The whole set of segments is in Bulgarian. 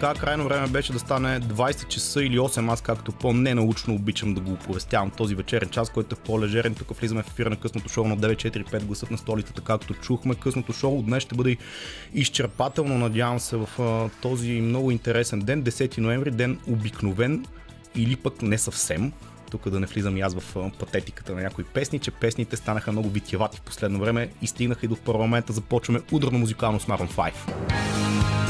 така крайно време беше да стане 20 часа или 8, аз както по-ненаучно обичам да го оповестявам този вечерен час, който е по-лежерен. Тук влизаме в ефира на късното шоу на 945 гласът на столицата, както чухме. Късното шоу днес ще бъде изчерпателно, надявам се, в този много интересен ден, 10 ноември, ден обикновен или пък не съвсем тук да не влизам и аз в патетиката на някои песни, че песните станаха много витиевати в последно време и стигнаха и до парламента. Започваме ударно музикално с Maroon 5.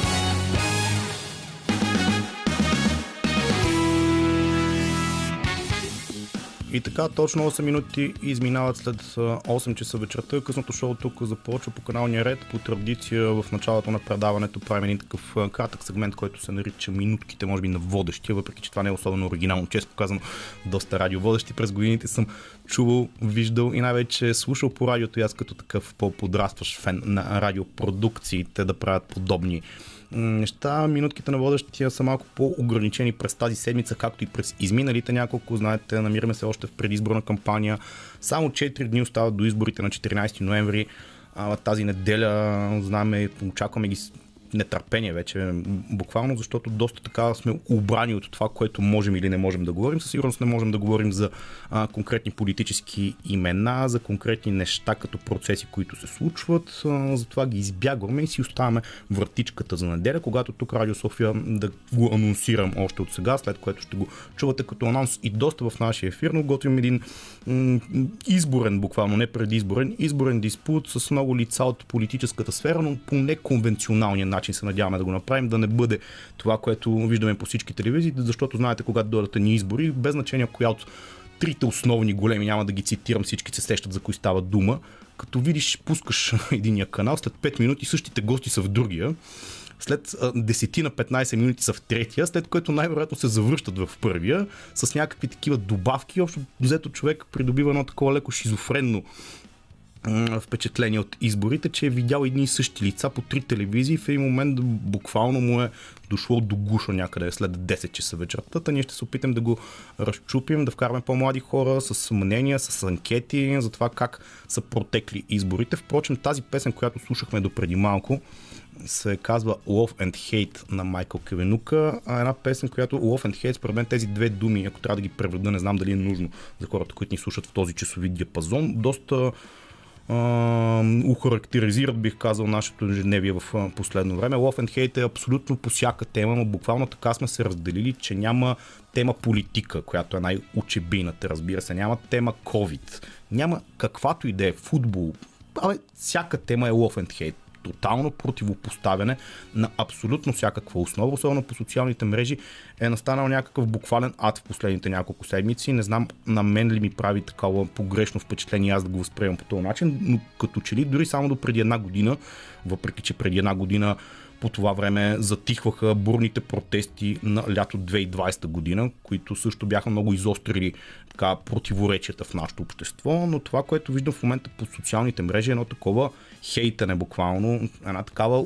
И така, точно 8 минути изминават след 8 часа вечерта. Късното шоу тук започва по каналния ред. По традиция в началото на предаването правим един такъв кратък сегмент, който се нарича минутките, може би, на водещия, въпреки че това не е особено оригинално. Често казвам, доста радиоводещи през годините съм чувал, виждал и най-вече слушал по радиото и аз като такъв по-подрастващ фен на радиопродукциите да правят подобни неща. Минутките на водещия са малко по-ограничени през тази седмица, както и през изминалите няколко. Знаете, намираме се още в предизборна кампания. Само 4 дни остават до изборите на 14 ноември. А, тази неделя, знаме, очакваме ги нетърпение вече, буквално, защото доста така сме обрани от това, което можем или не можем да говорим. Със сигурност не можем да говорим за а, конкретни политически имена, за конкретни неща като процеси, които се случват. А, затова ги избягваме и си оставяме вратичката за неделя, когато тук Радио София да го анонсирам още от сега, след което ще го чувате като анонс и доста в нашия ефир, но готвим един м- изборен, буквално не предизборен, изборен диспут с много лица от политическата сфера, но по неконвенционалния начин начин се надяваме да го направим, да не бъде това, което виждаме по всички телевизии, защото знаете, когато дойдат ни избори, без значение коя от трите основни големи, няма да ги цитирам, всички се сещат за кои става дума, като видиш, пускаш единия канал, след 5 минути същите гости са в другия, след 10 на 15 минути са в третия, след което най-вероятно се завръщат в първия с някакви такива добавки. Общо взето човек придобива едно такова леко шизофренно впечатление от изборите, че е видял едни и същи лица по три телевизии в един момент буквално му е дошло до гуша някъде след 10 часа вечерта. Ние ще се опитам да го разчупим, да вкараме по-млади хора с мнения, с анкети за това как са протекли изборите. Впрочем, тази песен, която слушахме до преди малко, се казва Love and Hate на Майкъл Кевенука. Една песен, която Love and Hate, според мен тези две думи, ако трябва да ги преведа, не знам дали е нужно за хората, които ни слушат в този часови диапазон, доста ухарактеризират, бих казал, нашето ежедневие в последно време. Love and Hate е абсолютно по всяка тема, но буквално така сме се разделили, че няма тема политика, която е най-учебината, разбира се. Няма тема COVID. Няма каквато и да е футбол. Абе, всяка тема е Love and Hate тотално противопоставяне на абсолютно всякаква основа, особено по социалните мрежи, е настанал някакъв буквален ад в последните няколко седмици. Не знам на мен ли ми прави такова погрешно впечатление аз да го възприемам по този начин, но като че ли дори само до преди една година, въпреки че преди една година по това време затихваха бурните протести на лято 2020 година, които също бяха много изострили така, противоречията в нашето общество, но това, което виждам в момента по социалните мрежи е едно такова хейтане буквално, една такава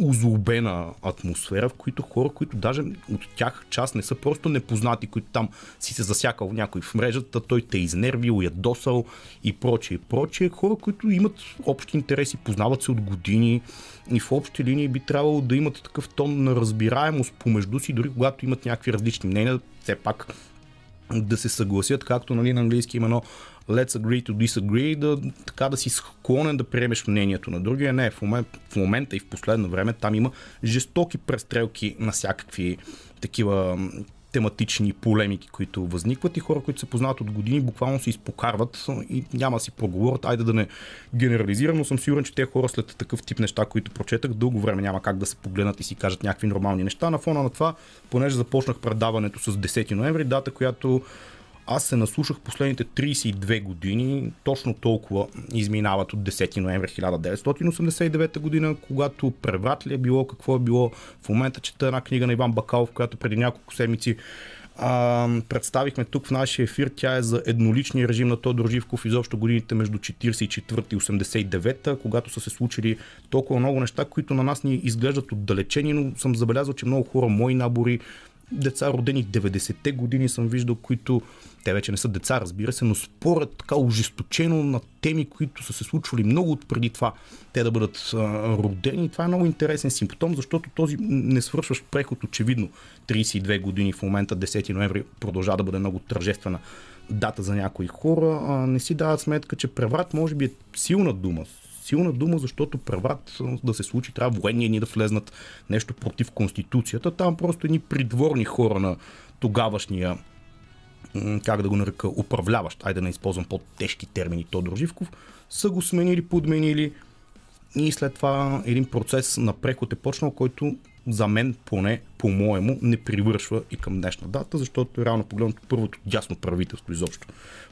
озлобена атмосфера, в които хора, които даже от тях част не са просто непознати, които там си се засякал някой в мрежата, той те е изнервил, ядосал и прочее, и прочее. Хора, които имат общи интереси, познават се от години и в общи линии би трябвало да имат такъв тон на разбираемост помежду си, дори когато имат някакви различни мнения, все пак да се съгласят, както нали, на английски има едно let's agree to disagree, да, така да си склонен да приемеш мнението на другия. Не, в, момент, в момента и в последно време там има жестоки престрелки на всякакви такива тематични полемики, които възникват и хора, които се познават от години, буквално се изпокарват и няма си проговорят. Айде да не генерализирам, но съм сигурен, че те хора след такъв тип неща, които прочетах, дълго време няма как да се погледнат и си кажат някакви нормални неща. На фона на това, понеже започнах предаването с 10 ноември, дата, която аз се наслушах последните 32 години, точно толкова изминават от 10 ноември 1989 година, когато преврат ли е било, какво е било. В момента чета една книга на Иван Бакалов, която преди няколко седмици а, представихме тук в нашия ефир. Тя е за едноличния режим на Тодор Живков изобщо годините между 44 и 89, когато са се случили толкова много неща, които на нас ни изглеждат отдалечени, но съм забелязал, че много хора, мои набори, деца родени 90-те години съм виждал, които те вече не са деца, разбира се, но спорят така ожесточено на теми, които са се случвали много преди това, те да бъдат а, родени. Това е много интересен симптом, защото този не свършващ преход, очевидно, 32 години в момента, 10 ноември, продължава да бъде много тържествена дата за някои хора, а, не си дават сметка, че преврат може би е силна дума, силна дума, защото преврат да се случи, трябва военни ни да влезнат нещо против Конституцията. Там просто едни придворни хора на тогавашния как да го нарека, управляващ, айде да не използвам по-тежки термини, Тодор Живков, са го сменили, подменили. И след това един процес на преход е почнал, който за мен поне, по-моему, не привършва и към днешна дата, защото реално погледнато първото дясно правителство изобщо,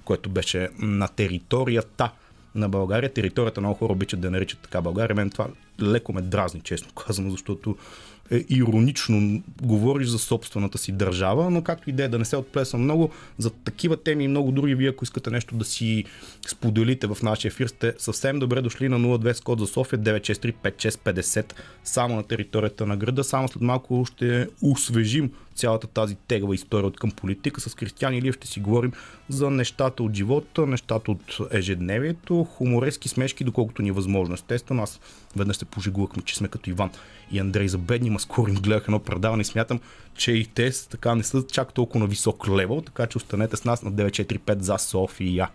което беше на територията на България. Територията много хора обичат да наричат така България. Мен това леко ме дразни, честно казано, защото е, иронично говориш за собствената си държава, но както и да е да не се отплесвам много, за такива теми и много други, вие ако искате нещо да си споделите в нашия ефир, сте съвсем добре дошли на 02 код за София 9635650 само на територията на града. Само след малко ще освежим цялата тази тегава история от към политика. С Кристиан Илиев ще си говорим за нещата от живота, нещата от ежедневието, хуморески смешки, доколкото ни е възможно. Естествено, аз веднъж се пожигувахме, че сме като Иван и Андрей за бедни, ма скоро им гледах едно предаване и смятам, че и те така не са чак толкова на висок левел, така че останете с нас на 945 за София.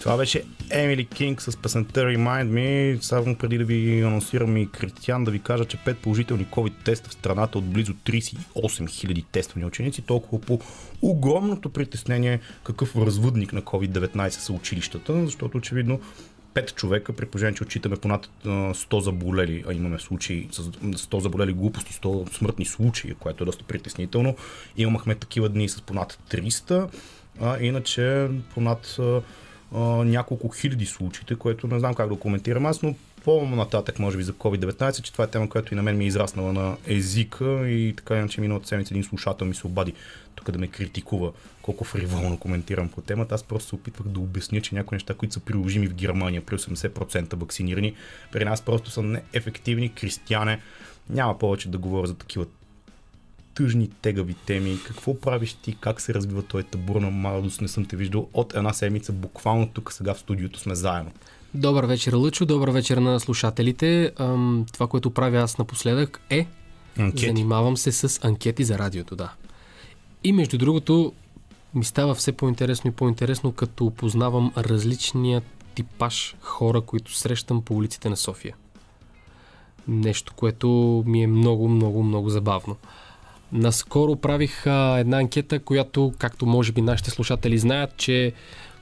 Това беше Емили Кинг с песента Remind Me. Само преди да ви анонсирам и Кристиан да ви кажа, че 5 положителни COVID теста в страната от близо 38 000 тествани ученици, толкова по огромното притеснение какъв развъдник на COVID-19 са училищата, защото очевидно 5 човека, при положение, че отчитаме понад 100 заболели, а имаме случаи с 100 заболели глупости, 100 смъртни случаи, което е доста притеснително. Имахме такива дни с понад 300, а иначе понад няколко хиляди случаите, което не знам как да коментирам аз, но по-нататък, може би, за COVID-19, че това е тема, която и на мен ми е израснала на езика и така иначе миналата седмица един слушател ми се обади тук да ме критикува колко фриволно коментирам по темата. Аз просто се опитвах да обясня, че някои неща, които са приложими в Германия, при 80% вакцинирани, при нас просто са неефективни. Кристияне, няма повече да говоря за такива тъжни, тегави теми. Какво правиш ти? Как се развива този табур на младост? Не съм те виждал от една седмица. Буквално тук сега в студиото сме заедно. Добър вечер, Лъчо. Добър вечер на слушателите. Това, което правя аз напоследък е Анкети. Занимавам се с анкети за радиото, да. И между другото, ми става все по-интересно и по-интересно, като опознавам различния типаж хора, които срещам по улиците на София. Нещо, което ми е много, много, много забавно. Наскоро правих а, една анкета, която, както може би нашите слушатели знаят, че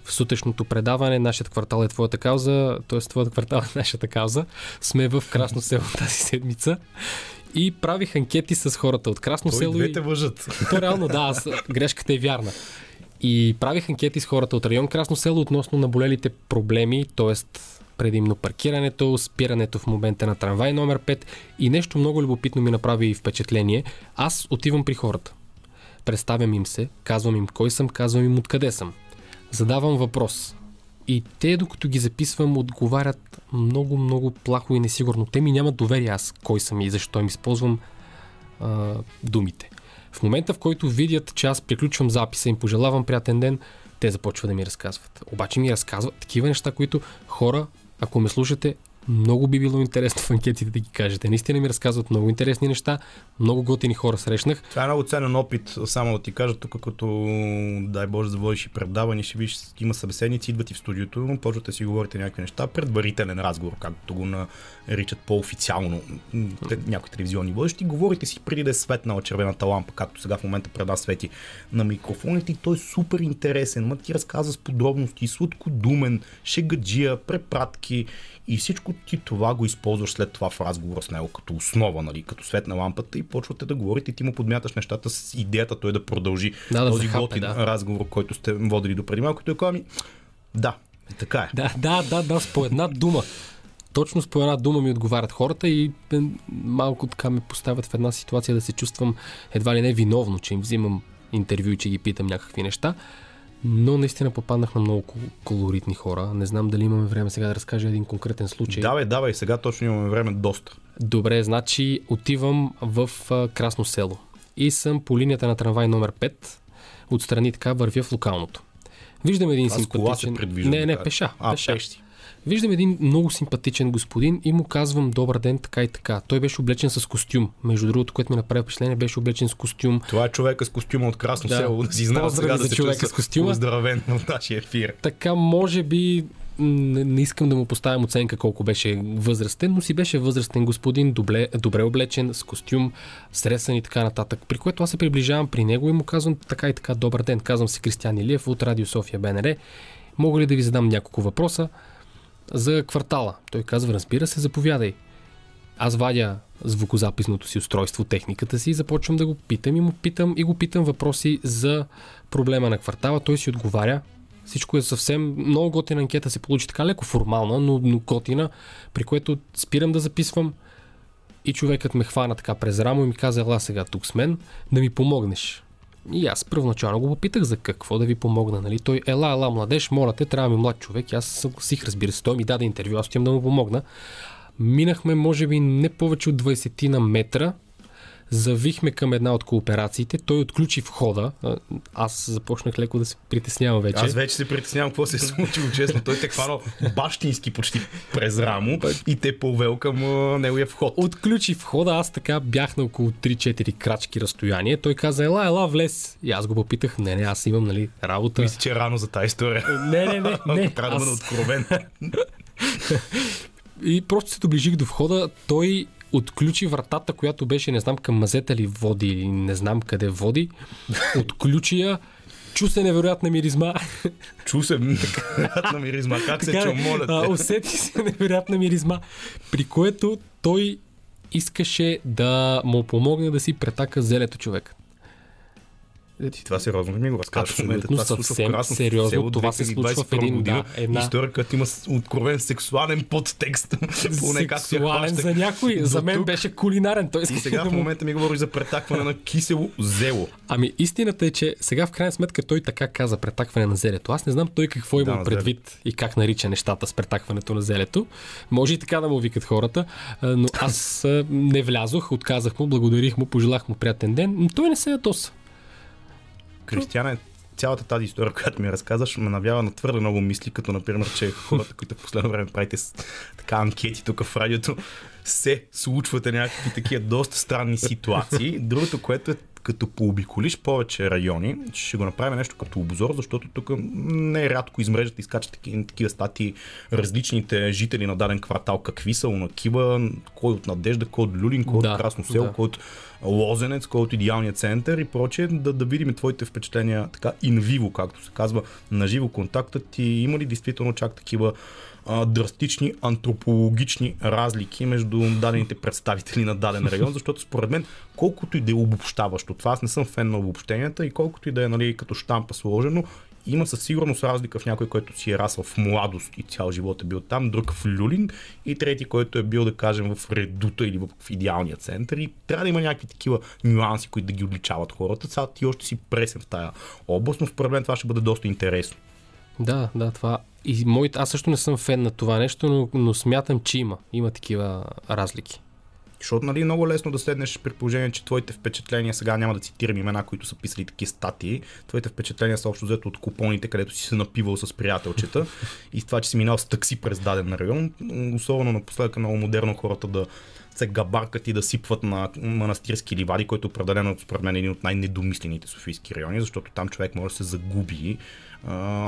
в сутрешното предаване Нашият квартал е твоята кауза, т.е. твоята квартал е нашата кауза. Сме в Красно село тази седмица и правих анкети с хората от Красно Той село. Двете и... въжат. То реално, да, аз, грешката е вярна. И правих анкети с хората от район Красно село относно наболелите проблеми, т.е. предимно паркирането, спирането в момента на трамвай номер 5 и нещо много любопитно ми направи впечатление. Аз отивам при хората. Представям им се, казвам им кой съм, казвам им откъде съм. Задавам въпрос. И те, докато ги записвам, отговарят много, много плахо и несигурно. Те ми нямат доверие аз кой съм и защо им използвам а, думите. В момента, в който видят, че аз приключвам записа, им пожелавам приятен ден, те започват да ми разказват. Обаче ми разказват такива неща, които хора, ако ме слушате, много би било интересно в анкетите да ги кажете. Наистина ми разказват много интересни неща, много готини хора срещнах. Това е много ценен опит, само да ти кажа, тук като дай Боже заводиш и предаване, ще виж, има събеседници, идват и в студиото, почвате да си говорите някакви неща, предварителен разговор, както го наричат по-официално някои телевизионни водещи, говорите си преди да е светнала червената лампа, както сега в момента пред нас свети на микрофоните и той е супер интересен, ма ти разказва с подробности, сладко думен, шегаджия, препратки и всичко ти това го използваш след това в разговор с него като основа, нали, като свет на лампата и почвате да говорите и ти му подмяташ нещата с идеята той да продължи да, да този готин да. разговор, който сте водили до преди малко. Той казва ми, да, така е. Да, да, да, да, с по една дума. Точно с по една дума ми отговарят хората и е, малко така ме поставят в една ситуация да се чувствам едва ли не виновно, че им взимам интервю и че ги питам някакви неща. но наистина попаднах на много кол- колоритни хора. Не знам дали имаме време сега да разкажа един конкретен случай. Давай, давай, сега точно имаме време доста. Добре, значи отивам в Красно село и съм по линията на трамвай номер 5. Отстрани така вървя в локалното. Виждам един Аз с кола се симпатичен... не, не, пеша. А, пеша. пещи. Виждам един много симпатичен господин и му казвам добър ден, така и така. Той беше облечен с костюм. Между другото, което ми направи впечатление, беше облечен с костюм. Това е човека с костюма от Красно Да. село. Да си знам сега за да се човека с костюма. Поздравен в нашия ефир. Така, може би, не, не искам да му поставям оценка колко беше възрастен, но си беше възрастен господин, добре, добре облечен, с костюм, сресан и така нататък. При което аз се приближавам при него и му казвам така и така, добър ден, казвам се Кристиан Илиев от Радио София БНР. Мога ли да ви задам няколко въпроса за квартала? Той казва, разбира се, заповядай. Аз вадя звукозаписното си устройство, техниката си и започвам да го питам и му питам и го питам въпроси за проблема на квартала. Той си отговаря. Всичко е съвсем много готина анкета се получи така леко формална, но, но готина, при което спирам да записвам и човекът ме хвана така през рамо и ми каза, ела сега тук с мен, да ми помогнеш. И аз първоначално го попитах за какво да ви помогна. Нали? Той, ела, ела, младеж, моля те, трябва ми млад човек. И аз съгласих, разбира се. Той ми даде интервю, аз отивам да му помогна. Минахме, може би, не повече от 20 на метра. Завихме към една от кооперациите. Той отключи входа. Аз започнах леко да се притеснявам вече. Аз вече се притеснявам какво се е случило, честно. Той те хванал бащински почти през рамо и те повел към неговия вход. Отключи входа, аз така бях на около 3-4 крачки разстояние. Той каза, ела, ела, влез. И аз го попитах, не, не, аз имам, нали, работа. Мисля, че е рано за тази история. Не, не, не, не. Трябва да бъда Аз... откровен. И просто се доближих до входа. Той отключи вратата, която беше, не знам към мазета ли води, или не знам къде води. Отключи я. Чу се невероятна миризма. Чу се на миризма. Как се чу, моля а, те. усети се невероятна миризма. При което той искаше да му помогне да си претака зелето човек. Ти това сериозно ми го разказваш? в момента? Абсолютно, Това се случва в съвсем Красно сериозно. село Това се случва в един- 2021 година. да, една- История, която има откровен сексуален подтекст. Поне как се Сексуален за някой. За мен тук. беше кулинарен. Той И сега да в момента ми говориш за претакване на кисело зело. Ами истината е, че сега в крайна сметка той така каза претакване на зелето. Аз не знам той какво има Да, предвид и как нарича нещата с претакването на зелето. Може и така да му викат хората, но аз не влязох, отказах му, благодарих му, пожелах му приятен ден, но той не се ядоса. Кристияне, цялата тази история, която ми разказваш, ме навява на твърде много мисли, като например, че хората, които в последно време правите с така анкети тук в радиото, се случвате някакви такива доста странни ситуации. Другото, което е като пообиколиш повече райони, ще го направим нещо като обзор, защото тук не е рядко измрежат и изкачат такива, такива статии различните жители на даден квартал, какви са, Унакива, кой от Надежда, кой от Люлин, кой Да, от Красно село, да. кой от Лозенец, кой от идеалния център и прочее, да, да видим твоите впечатления така инвиво, както се казва, на живо. Контактът и има ли действително чак такива а, драстични антропологични разлики между дадените представители на даден район, защото според мен, колкото и да е обобщаващо, това аз не съм фен на обобщенията и колкото и да е нали, като штампа сложено, има със сигурност разлика в някой, който си е расъл в младост и цял живот е бил там, друг в Люлин и трети, който е бил, да кажем, в Редута или в идеалния център. И трябва да има някакви такива нюанси, които да ги отличават хората. Сега ти още си пресен в тая област, но според мен това ще бъде доста интересно. Да, да, това. И моите, аз също не съм фен на това нещо, но, но смятам, че има. Има такива разлики. Защото нали, е много лесно да седнеш при положение, че твоите впечатления, сега няма да цитирам имена, които са писали такива статии, твоите впечатления са общо взето от купоните, където си се напивал с приятелчета и с това, че си минал с такси през даден район, особено напоследък е много модерно хората да се габаркат и да сипват на манастирски ливади, който определено според мен е един от най-недомислените софийски райони, защото там човек може да се загуби.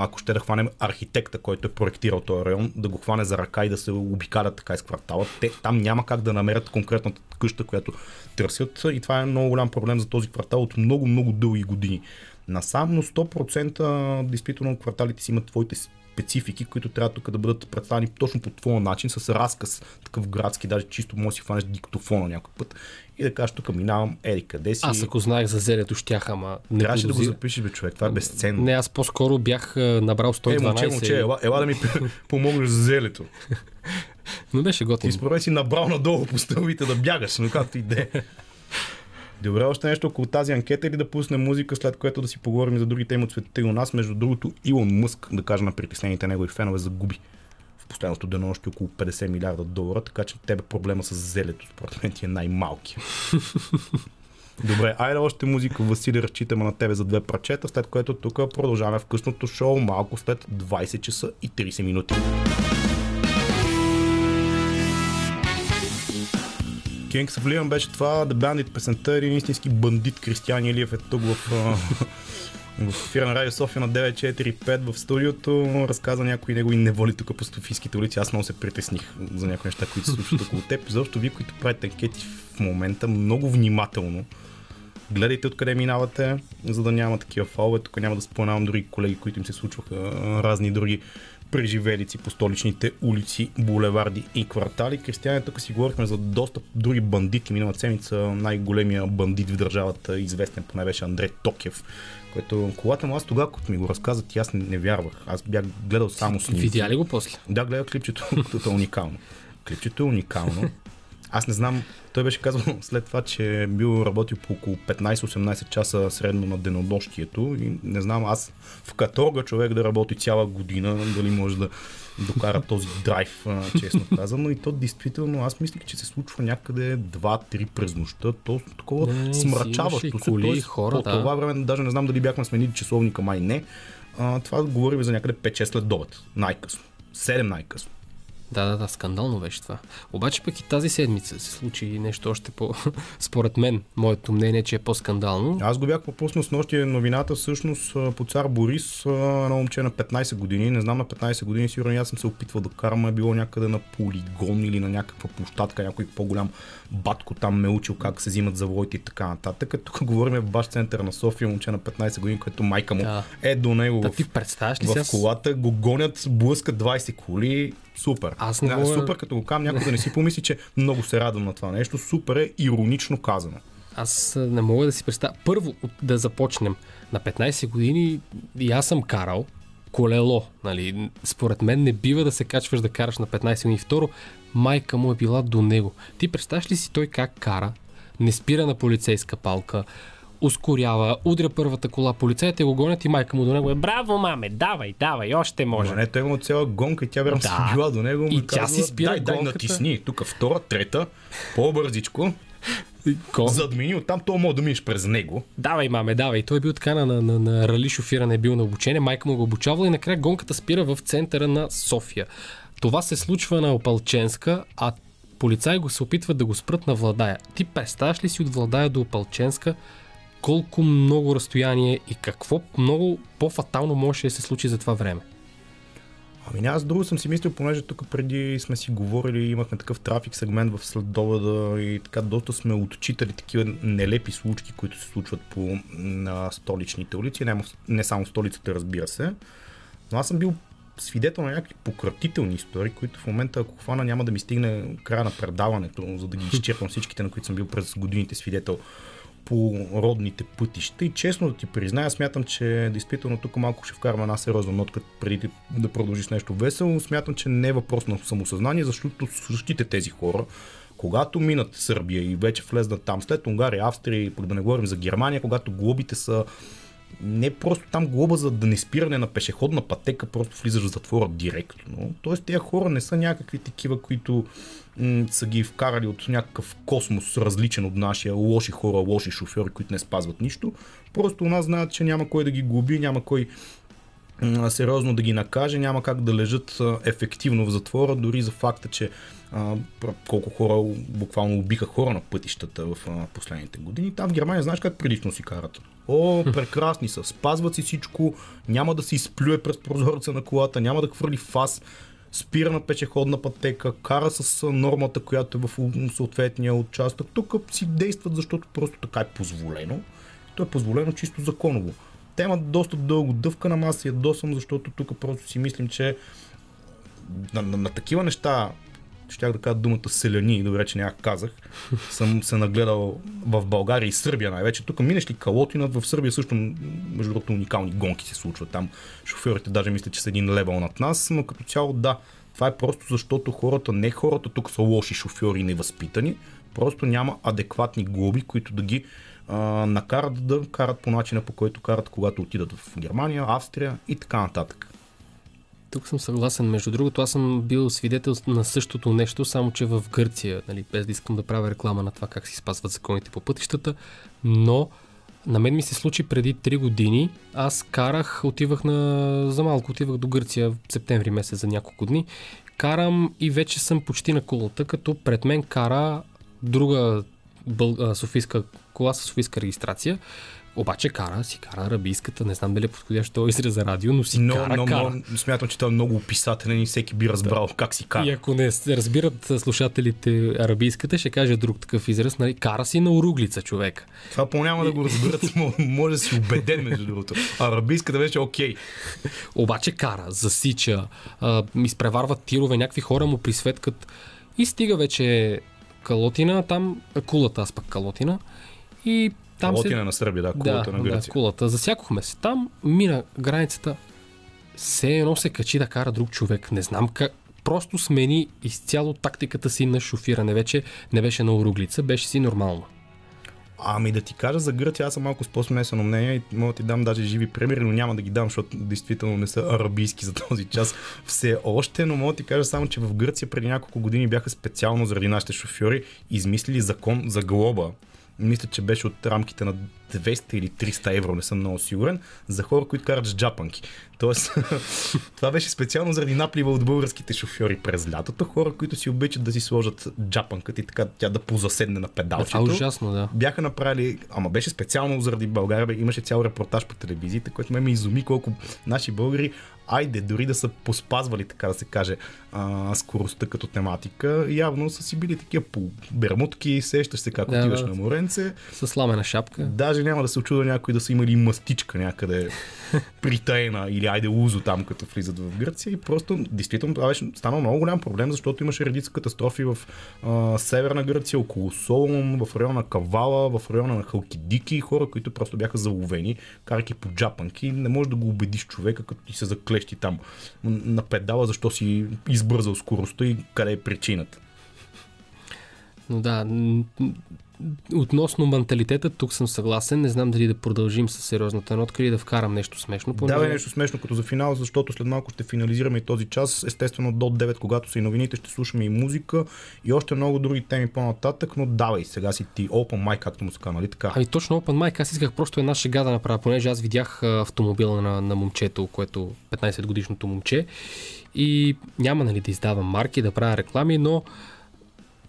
Ако ще да хванем архитекта, който е проектирал този район, да го хване за ръка и да се обикалят така из квартала, те там няма как да намерят конкретната къща, която търсят и това е много голям проблем за този квартал от много-много дълги години. Насам, но 100% действително кварталите си имат твоите специфики, които трябва тук да бъдат представени точно по твоя начин, с разказ, такъв градски, даже чисто може да си хванеш диктофона някой път и да кажеш, тук минавам, ери къде си. Аз ако знаех за зелето, щях, ама не Трябваше да го запишеш, бе, човек. Това е безценно. Не, аз по-скоро бях набрал 112. Е, момче, момче, ела, ела да ми помогнеш за зелето. Но беше готин. Ти според мен си набрал надолу по стълбите да бягаш, но както и да е. Добре, още нещо около тази анкета или да пуснем музика, след което да си поговорим за други теми от света и у нас. Между другото, Илон Мъск, да кажа на притеснените негови фенове, загуби в последното денонощи около 50 милиарда долара, така че тебе проблема с зелето, според мен ти е най-малки. Добре, айде още музика. Васили, разчитаме на тебе за две прачета, след което тук продължаваме в късното шоу малко след 20 часа и 30 минути. Of Leon беше това, The Bandit песента, един истински бандит Кристиан Илиев е тук в, в ефира на Радио София на 945 в студиото. Разказа някои негови неволи тук по Софийските улици. Аз много се притесних за някои неща, които се случват около теб. Защото вие, които правите анкети в момента, много внимателно гледайте откъде минавате, за да няма такива фалове. Тук няма да споменавам други колеги, които им се случваха разни други преживелици по столичните улици, булеварди и квартали. Кристияне, тук си говорихме за доста други бандити. Миналата седмица най-големия бандит в държавата, известен поне беше Андрей Токев, което колата му аз тогава, като ми го разказат, аз не, не вярвах. Аз бях гледал само снимки. Видя ли го после? Да, гледах клипчето, като е уникално. Клипчето е уникално. Аз не знам, той беше казал след това, че е бил работил по около 15-18 часа средно на денонощието и не знам аз в каторга човек да работи цяла година, дали може да докара този драйв, честно казано. И то действително, аз мислих, че се случва някъде 2-3 през нощта. То такова не, смрачаващо се. Коли, хора, по да. това време, даже не знам дали бяхме сменили часовника, май не. А, това говорим за някъде 5-6 след обед. Най-късно. 7 най-късно. Да, да, да, скандално беше това. Обаче пък и тази седмица се случи нещо още по... Според мен, моето мнение, че е по-скандално. Аз го бях пропуснал с нощи новината, всъщност по цар Борис, едно момче на 15 години, не знам на 15 години, сигурно аз съм се опитвал да карам, е било някъде на полигон или на някаква площадка, някой по-голям батко там ме учил как се взимат завоите и така нататък. Тук говорим в баш център на София, момче на 15 години, което майка му да. е до него да, в, ти представяш ли в колата, го гонят, блъскат 20 коли, Супер. Аз не да, мога... Супер, като го кам, някой да не си помисли, че много се радвам на това нещо. Супер е иронично казано. Аз не мога да си представя. Първо да започнем. На 15 години и аз съм карал колело. Нали? Според мен не бива да се качваш да караш на 15 години. Второ, майка му е била до него. Ти представяш ли си той как кара? Не спира на полицейска палка ускорява, удря първата кола, полицаите го гонят и майка му до него е Браво, маме, давай, давай, още може. Но не, той има цяла гонка и тя вероятно да. си била до него. И тя си спира дай, дай, натисни. Тук втора, трета, по-бързичко. Ко? Задмини оттам, то мога да минеш през него. Давай, маме, давай. Той е бил така на, на, на, на рали шофиране, е бил на обучение, майка му го обучавала и накрая гонката спира в центъра на София. Това се случва на Опалченска, а полицаи го се опитват да го спрат на Владая. Ти представяш ли си от Владая до Опалченска колко много разстояние и какво много по-фатално може да се случи за това време. Ами аз друго съм си мислил, понеже тук преди сме си говорили, имахме такъв трафик сегмент в следоведа и така доста сме отчитали такива нелепи случки, които се случват по на столичните улици, не, не само столицата, разбира се. Но аз съм бил свидетел на някакви пократителни истории, които в момента, ако хвана, няма да ми стигне края на предаването, за да ги изчерпам всичките, на които съм бил през годините свидетел по родните пътища и честно да ти призная, смятам, че действително тук малко ще вкарвам една сериозна нотка преди да продължи с нещо весело. Смятам, че не е въпрос на самосъзнание, защото същите тези хора, когато минат Сърбия и вече влезнат там, след Унгария, Австрия, да не говорим за Германия, когато глобите са не просто там глоба за да не спиране на пешеходна пътека, просто влизаш в затвора директно. Тоест тези хора не са някакви такива, които м- са ги вкарали от някакъв космос различен от нашия, лоши хора, лоши шофьори, които не спазват нищо. Просто у нас знаят, че няма кой да ги глоби, няма кой сериозно да ги накаже, няма как да лежат ефективно в затвора, дори за факта, че а, колко хора буквално убиха хора на пътищата в а, последните години. Там в Германия знаеш как прилично си карат. О, прекрасни са, спазват си всичко, няма да си изплюе през прозореца на колата, няма да хвърли фас, спира на пешеходна пътека, кара с нормата, която е в съответния участък. Тук си действат, защото просто така е позволено. То е позволено чисто законово. Те имат доста дълго дъвка на маса и ядосам, защото тук просто си мислим, че на, на, на такива неща щях да кажа думата селяни, добре, че няма казах, съм се нагледал в България и Сърбия най-вече. Тук минеш ли Калотина, в Сърбия също, между другото, уникални гонки се случват там. Шофьорите даже мислят, че са един левел над нас, но като цяло да, това е просто защото хората, не хората тук са лоши шофьори и невъзпитани, Просто няма адекватни глоби, които да ги накарат да карат по начина по който карат, когато отидат в Германия, Австрия и така нататък. Тук съм съгласен. Между другото, аз съм бил свидетел на същото нещо, само че в Гърция, нали, без да искам да правя реклама на това как си спазват законите по пътищата, но на мен ми се случи преди 3 години. Аз карах, отивах на... за малко, отивах до Гърция в септември месец за няколко дни. Карам и вече съм почти на колата, като пред мен кара друга бъл... софийска кола с софийска регистрация. Обаче кара, си кара арабийската, не знам дали е подходящ този израз за радио, но си Но, кара, но, кара. но смятам, че той е много описателен и всеки би разбрал как си кара. И ако не разбират слушателите арабийската, ще каже друг такъв израз, нали? Кара си на уруглица, човек. Това по няма да го разберат, мо- може да си убеден между другото. Арабийската вече е окей. Обаче кара, засича, изпреварват тирове, някакви хора му присветкат и стига вече Калотина, там а, кулата, аз пък Калотина и там Лотина на Сърбия, да, кулата да, на да, Гърция. кулата. Засякохме се там, мина границата, все едно се качи да кара друг човек. Не знам как. Просто смени изцяло тактиката си на шофиране. Вече не беше на уруглица, беше си нормално. Ами да ти кажа за Гърция, аз съм малко с по-смесено мнение и мога да ти дам даже живи примери, но няма да ги дам, защото действително не са арабийски за този час все още, но мога да ти кажа само, че в Гърция преди няколко години бяха специално заради нашите шофьори измислили закон за глоба. Мисля, че беше от рамките на 200 или 300 евро, не съм много сигурен, за хора, които карат с джапанки. Тоест, това беше специално заради наплива от българските шофьори през лятото, хора, които си обичат да си сложат джапанката и така тя да позаседне на педалчето ужасно, да. бяха направили, ама беше специално заради България, бе, имаше цял репортаж по телевизията, който ме ме изуми колко наши българи, айде, дори да са поспазвали, така да се каже, а, скоростта като тематика, явно са си били такива по бермутки, сещаш се как Да, отиваш да. на моренце. С сламена шапка. Даже няма да се очуда някой да са имали мастичка някъде притаена или айде узо там, като влизат в Гърция. И просто, действително, това беше станал много голям проблем, защото имаше редица катастрофи в а, северна Гърция, около Солун, в района на Кавала, в района на Халкидики, хора, които просто бяха заловени, карайки по джапанки. Не можеш да го убедиш човека, като ти се заклещи там на педала, защо си избързал скоростта и къде е причината. Но да, относно менталитета, тук съм съгласен. Не знам дали да продължим с сериозната нотка или да вкарам нещо смешно. понеже- Давай нещо смешно като за финал, защото след малко ще финализираме и този час. Естествено до 9, когато са и новините, ще слушаме и музика и още много други теми по-нататък, но давай, сега си ти Open Mic, както му се казва, нали така? Ами точно Open Mic, аз исках просто една шега да направя, понеже аз видях автомобила на, на момчето, което 15 годишното момче и няма нали да издавам марки, да правя реклами, но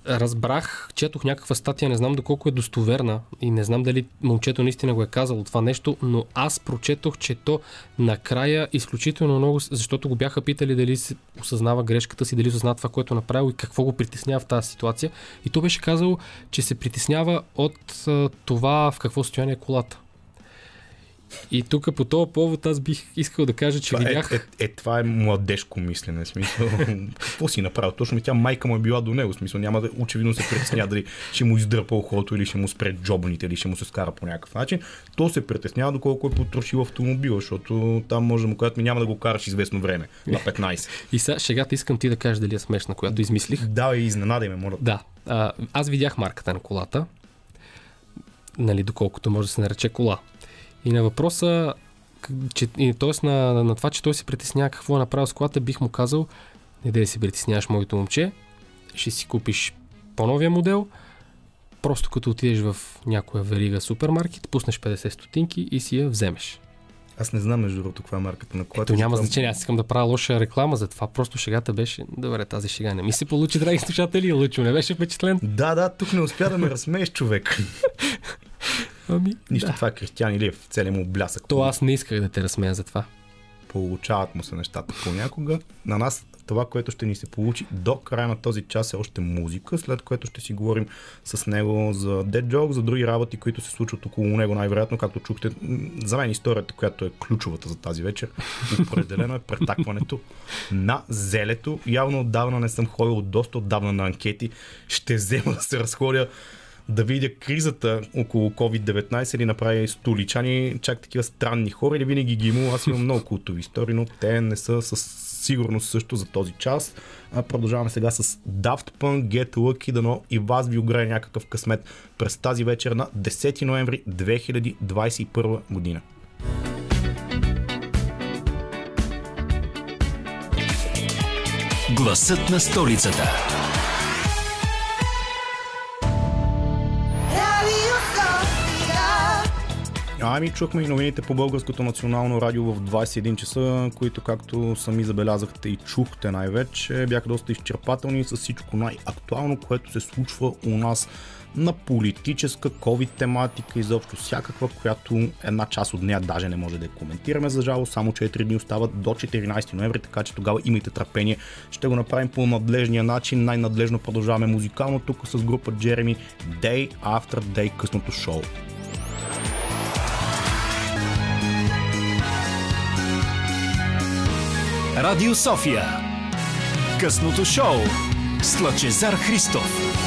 разбрах, четох някаква статия, не знам доколко е достоверна и не знам дали момчето наистина го е казало това нещо, но аз прочетох, че то накрая изключително много, защото го бяха питали дали се осъзнава грешката си, дали осъзнава това, което е направил и какво го притеснява в тази ситуация. И то беше казало, че се притеснява от това в какво състояние е колата. И тук по този повод аз бих искал да кажа, че Това видях... е, е, е, това е младежко мислене. Смисъл, какво си направил? Точно ми тя майка му е била до него. Смисъл, няма да очевидно се притеснява дали ще му издърпа ухото или ще му спре джобните или ще му се скара по някакъв начин. То се притеснява доколко е потрошил автомобила, защото там може да му кажат ми няма да го караш известно време на 15. И сега шегата искам ти да кажеш дали е смешна, която измислих. Давай, изненадай ме, моля. Да, а, аз видях марката на колата, нали, доколкото може да се нарече кола. И на въпроса, че, и, т.е. На, на, на това, че той се притеснява какво е направил с колата, бих му казал, не да се притесняваш, моето момче, ще си купиш по-новия модел, просто като отидеш в някоя верига супермаркет, пуснеш 50 стотинки и си я вземеш. Аз не знам между другото каква е марката на колата. Ето няма затова- значение, аз искам да правя лоша реклама за това, просто шегата беше, добре, тази шега не ми се получи, драги слушатели, Лъчо не беше впечатлен. Да, да, тук не успя да ме разсмееш, човек. Ами, Нищо, да. това е Кристиан Илиев, целият му блясък. То аз не исках да те разсмея за това. Получават му се нещата понякога. На нас това, което ще ни се получи до края на този час е още музика, след което ще си говорим с него за Dead Joke, за други работи, които се случват около него най-вероятно, както чухте. За мен историята, която е ключовата за тази вечер, определено е претакването на зелето. Явно отдавна не съм ходил доста отдавна на анкети. Ще взема да се разходя да видя кризата около COVID-19 или направи столичани чак такива странни хора или винаги ги имало. Аз имам много култови истории, но те не са с сигурност също за този час. А, продължаваме сега с Daft Punk, Get Lucky, дано и вас ви огрее някакъв късмет през тази вечер на 10 ноември 2021 година. Гласът на столицата. Ами чухме и новините по Българското национално радио в 21 часа, които както сами забелязахте и чухте най-вече, бяха доста изчерпателни с всичко най-актуално, което се случва у нас на политическа, COVID тематика, изобщо всякаква, която една част от нея даже не може да я коментираме за жалост, само 4 дни остават до 14 ноември, така че тогава имайте търпение. Ще го направим по надлежния начин, най-надлежно продължаваме музикално тук с група Джереми Day After Day късното шоу. Радио София. Късното шоу с Лъчезар Христов.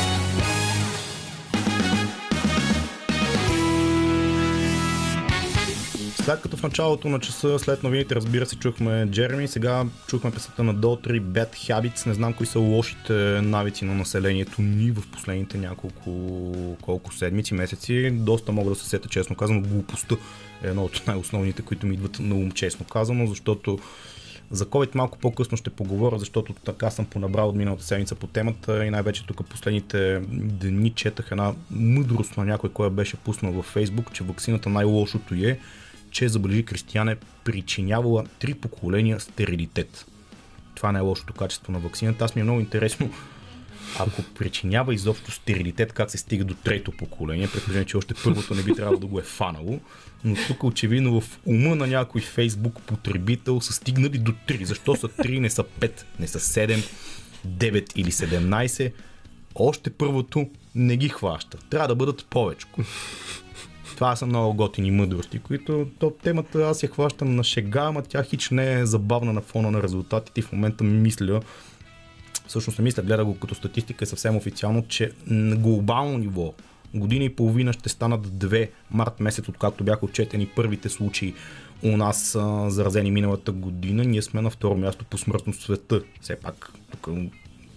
След като в началото на часа, след новините, разбира се, чухме Джереми, сега чухме песата на Долтри Bad Habits. Не знам кои са лошите навици на населението ни в последните няколко колко седмици, месеци. Доста мога да се сета, честно казано, глупостта е едно от най-основните, които ми идват на ум, честно казано, защото за COVID малко по-късно ще поговоря, защото така съм понабрал от миналата седмица по темата и най-вече тук последните дни четах една мъдрост на някой, кой беше пуснал във Фейсбук, че вакцината най-лошото е, че забележи Кристияне причинявала три поколения стерилитет. Това не е лошото качество на вакцината. Аз ми е много интересно ако причинява изобщо стерилитет, как се стига до трето поколение, предположение, че още първото не би трябвало да го е фанало, но тук очевидно в ума на някой фейсбук потребител са стигнали до 3. Защо са 3, не са 5, не са 7, 9 или 17? Още първото не ги хваща. Трябва да бъдат повече. Това са много готини мъдрости, които то, темата аз я хващам на шега, ама тя хич не е забавна на фона на резултатите и в момента мисля, всъщност не мисля, гледа го като статистика е съвсем официално, че на глобално ниво година и половина ще станат две март месец, откакто бяха отчетени първите случаи у нас а, заразени миналата година. Ние сме на второ място по смъртност света. Все пак тук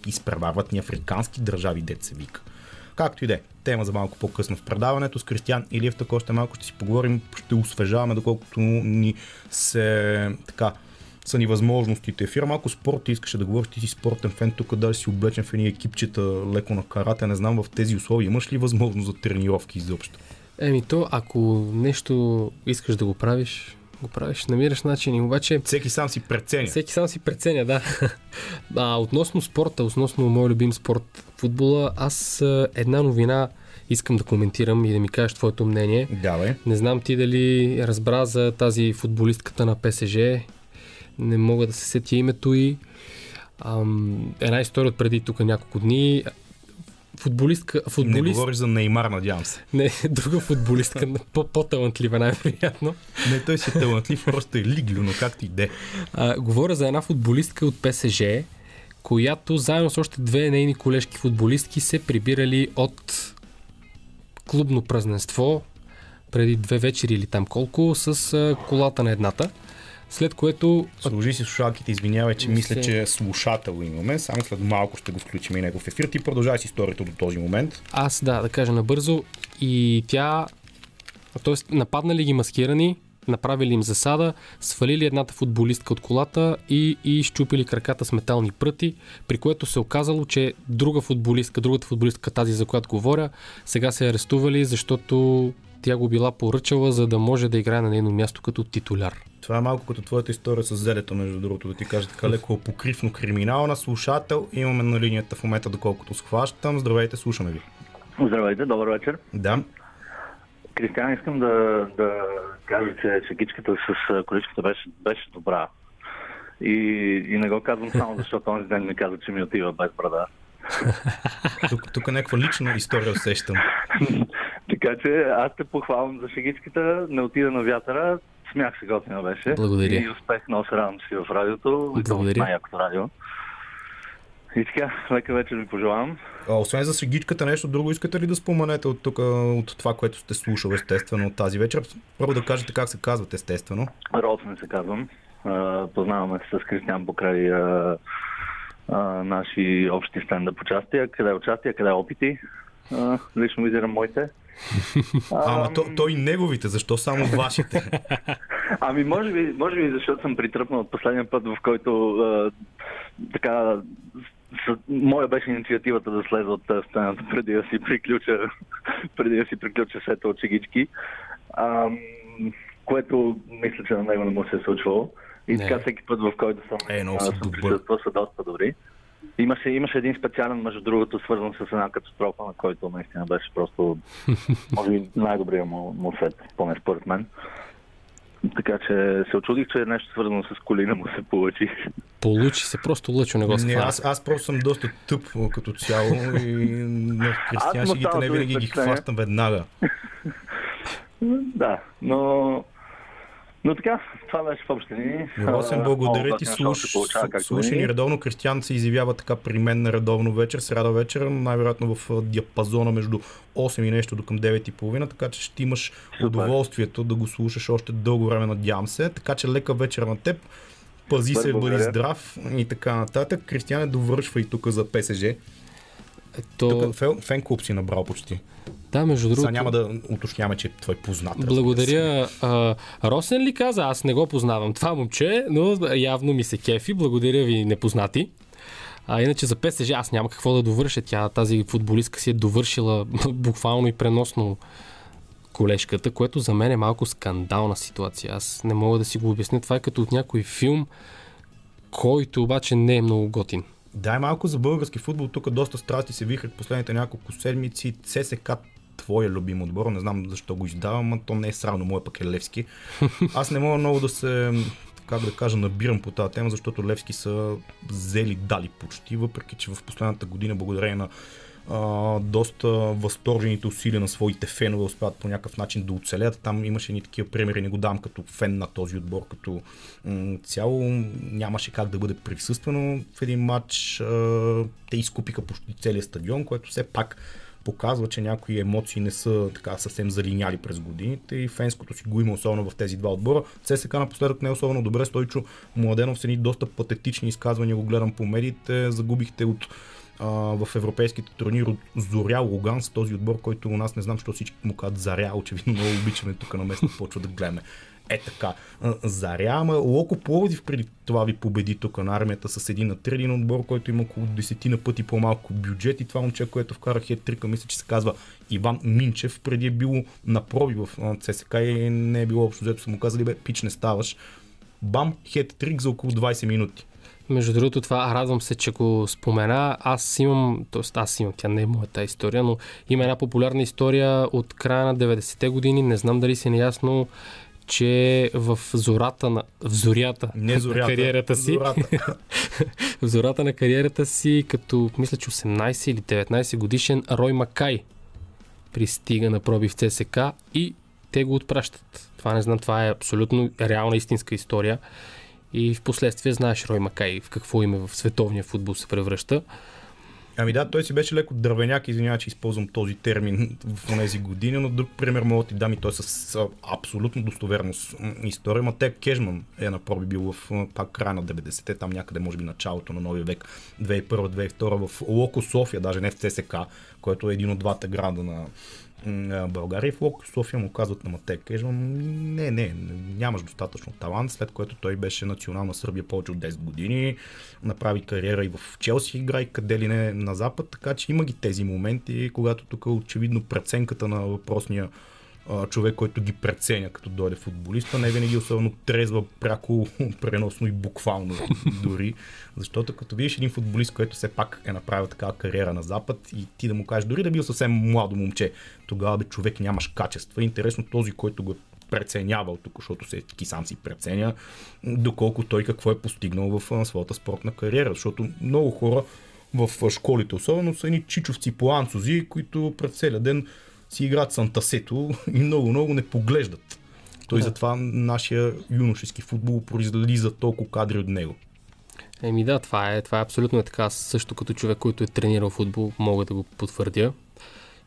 изпреварват ни африкански държави, се вика. Както и да е, тема за малко по-късно в предаването с Кристиян Илиев, така още малко ще си поговорим, ще освежаваме доколкото ни се така са ни възможностите. Ефира малко спорт искаше да говориш, ти си спортен фен, тук даже си облечен в едни екипчета леко на карате, не знам в тези условия имаш ли възможност за тренировки изобщо? Еми то, ако нещо искаш да го правиш, го правиш, намираш начини, обаче Всеки сам си преценя. всеки сам си преценя, да. А, относно спорта, относно мой любим спорт, футбола, аз една новина искам да коментирам и да ми кажеш твоето мнение. Давай. Не знам ти дали разбра за тази футболистката на ПСЖ. Не мога да се сетя името и. Ам, една история от преди тук няколко дни. Футболистка, Не футболист, говориш за Неймар, надявам се. не, друга футболистка, по- по-талантлива най-вероятно. Не, той си е талантлив, просто е лиглю, но както и де. А, говоря за една футболистка от ПСЖ, която заедно с още две нейни колежки футболистки се прибирали от клубно празненство преди две вечери или там колко с колата на едната. След което Сложи си слушалките, извинявай, че мисля, се- че слушател имаме. Само след малко ще го включим и него в ефир. Ти продължавай с историята до този момент. аз, да, да кажа набързо, и тя, т.е. нападнали ги маскирани, направили им засада, свалили едната футболистка от колата и, и щупили краката с метални пръти, при което се оказало, че друга футболистка, другата футболистка, тази за която говоря, сега се арестували, защото тя го била поръчала, за да може да играе на нейно място като титуляр. Това е малко като твоята история с зелето, между другото, да ти кажа така леко покривно криминална слушател. Имаме на линията в момента, доколкото схващам. Здравейте, слушаме ви. Здравейте, добър вечер. Да. Кристиан, искам да, да кажа, че шегичката с количката беше, беше добра. И, и не го казвам само защото онзи ден ми каза, че ми отива без брада. Тук, тук някаква лична история усещам. така че аз те похвалвам за шегичката, не отида на вятъра, смях се готина беше. Благодаря. И успех, се радвам, си в радиото. Благодаря. Най-якото радио. И така, лека вечер ви пожелавам. А, освен за сегичката, нещо друго искате ли да споменете от тук, от това, което сте слушали естествено от тази вечер? Първо да кажете как се казват естествено. Росен се казвам. Познаваме се с Кристиан покрай а, наши общи стендъп участия. Къде е участия, къде е опити. Лично визирам моите. Ама то, той неговите, защо само вашите? Ами, може би, може би, защото съм притръпнал от последния път, в който а, така. Моя беше инициативата да слеза от а, сцената преди да си приключа, преди да си приключа сета от чегички. Ам, което мисля, че на него не му се е случвало. И Не. така всеки път, в който съм, Е, много а, съм добър. присъствал, са доста добри. Имаше, имаше един специален, между другото, свързан с една катастрофа, на който наистина беше просто, може би, най-добрия му, му сет, поне според мен. Така че се очудих, че нещо свързано с колина му се получи. Получи се, просто лъчо не го Не, схвана. аз, аз просто съм доста тъп като цяло и на става не винаги ги хващам веднага. Да, но... Но така, това беше в общи линии. Росен, благодаря ти. Слуш, слушай ни редовно. Кристиян се изявява така при мен на редовно вечер, сряда вечер, най-вероятно в диапазона между 8 и нещо до към 9 и половина, така че ще имаш Супер. удоволствието да го слушаш още дълго време, надявам се. Така че лека вечер на теб. Пази Супер, се, бъди благодаря. здрав и така нататък. Кристияне, довършва и тук за ПСЖ. То, Тук фен, фен клуб си набрал почти. Да, между другото. Сега няма да уточняваме, че е твой познат. Благодаря. А, Росен ли каза? Аз не го познавам това момче, но явно ми се кефи. Благодаря ви, непознати. А иначе за ПСЖ аз няма какво да довърша. Тя, тази футболистка си е довършила буквално и преносно колежката, което за мен е малко скандална ситуация. Аз не мога да си го обясня. Това е като от някой филм, който обаче не е много готин. Дай малко за български футбол. Тук доста страсти се вихрят последните няколко седмици. ЦСК твоя любим отбор, не знам защо го издавам, но то не е сравно, моя пък е Левски. Аз не мога много да се, как да кажа, набирам по тази тема, защото Левски са взели дали почти, въпреки че в последната година, благодарение на а, доста възторжените усилия на своите фенове успяват по някакъв начин да оцелят. Там имаше ни такива примери, не го дам като фен на този отбор, като м- цяло нямаше как да бъде присъствено в един матч. А, те изкупиха почти целия стадион, което все пак показва, че някои емоции не са така съвсем залиняли през годините и фенското си го има особено в тези два отбора. ЦСК напоследък не е особено добре. Стойчо Младенов с едни доста патетични изказвания го гледам по медиите. Загубихте от в европейските турнири от Зоря Луганс, този отбор, който у нас не знам, що всички му казват Заря, очевидно много обичаме тук на место, почва да гледаме. Е така. А, Заря, ама Локо Пловдив преди това ви победи тук на армията с един на 3 един отбор, който има около 10 на пъти по-малко бюджет и това момче, което вкара хет трика, мисля, че се казва Иван Минчев, преди е било на проби в ЦСК и не е било общо, взето са му казали, бе, пич не ставаш. Бам, хет трик за около 20 минути. Между другото, това радвам се, че го спомена. Аз имам, т.е. аз имам, тя не е моята история, но има една популярна история от края на 90-те години. Не знам дали си неясно, че в зората на, в зорята Не зорята. на кариерата си, Зората. в зората на кариерата си, като мисля, че 18 или 19 годишен Рой Макай пристига на проби в ЦСК и те го отпращат. Това не знам, това е абсолютно реална истинска история. И в последствие знаеш Рой Макай в какво име в световния футбол се превръща. Ами да, той си беше леко дървеняк, извинявай, че използвам този термин в тези години, но друг пример мога да ти дам и той с абсолютно достоверност история. Матек Кежман е на проби бил в пак края на 90-те, там някъде може би началото на новия век, 2001-2002 в Локо София, даже не в ЦСК, който е един от двата града на България. И в Локо София му казват на Матек Кежман, не, не, нямаш достатъчно талант, след което той беше национална Сърбия повече от 10 години, направи кариера и в Челси игра и къде ли не на Запад, така че има ги тези моменти, когато тук очевидно преценката на въпросния а, човек, който ги преценя като дойде футболиста, не винаги особено трезва, пряко, преносно и буквално дори. Защото като видиш един футболист, който все пак е направил такава кариера на Запад и ти да му кажеш, дори да бил съвсем младо момче, тогава бе човек нямаш качества. Интересно този, който го е преценявал тук, защото се таки сам си преценя, доколко той какво е постигнал в своята спортна кариера. Защото много хора в школите особено са едни чичовци по анцузи, които през целия ден си играят с антасето и много-много не поглеждат. Той Да. затова нашия юношески футбол произлиза толкова кадри от него. Еми да, това е, това е абсолютно е така. Също като човек, който е тренирал футбол, мога да го потвърдя.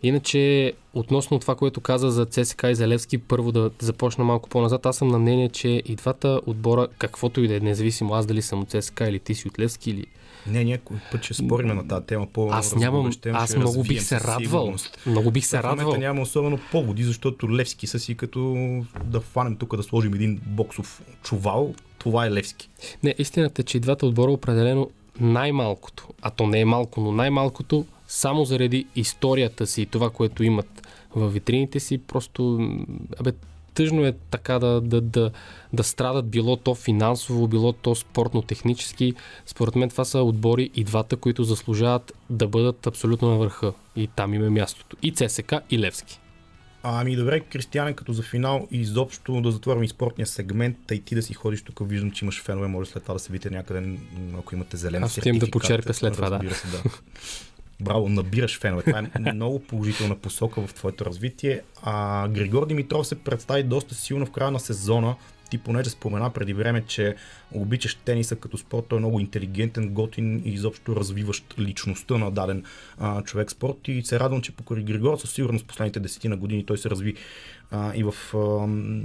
Иначе, относно това, което каза за ЦСК и за Левски, първо да започна малко по-назад. Аз съм на мнение, че и двата отбора, каквото и да е, независимо аз дали съм от ЦСК или ти си от Левски или Не, някой път ще спорим на тази тема по аз нямам, аз много бих се радвал. сигурност. Много бих се В радвал. няма особено поводи, защото Левски са си като да фанем тук да сложим един боксов чувал. Това е Левски. Не, истината е, че и двата отбора определено най-малкото, а то не е малко, но най-малкото, само заради историята си и това, което имат в витрините си, просто, абе, тъжно е така да, да, да, да страдат, било то финансово, било то спортно-технически. Според мен това са отбори и двата, които заслужават да бъдат абсолютно на върха. И там им е мястото. И ЦСК, и Левски. Ами добре, Кристияне, като за финал и изобщо да затворим и спортния сегмент, и ти да си ходиш тук, виждам, че имаш фенове, може след това да се видите някъде, ако имате зелен Аз отивам да сертификат, почерпя след това, да. Се, да. Браво, набираш фенове. Това е много положителна посока в твоето развитие. А Григор Димитров се представи доста силно в края на сезона. Ти понеже спомена преди време, че обичаш тениса като спорт, той е много интелигентен, готин и изобщо развиващ личността на даден а, човек спорт. И се радвам, че покрай Григор със сигурност последните десетина години той се разви а, и в а,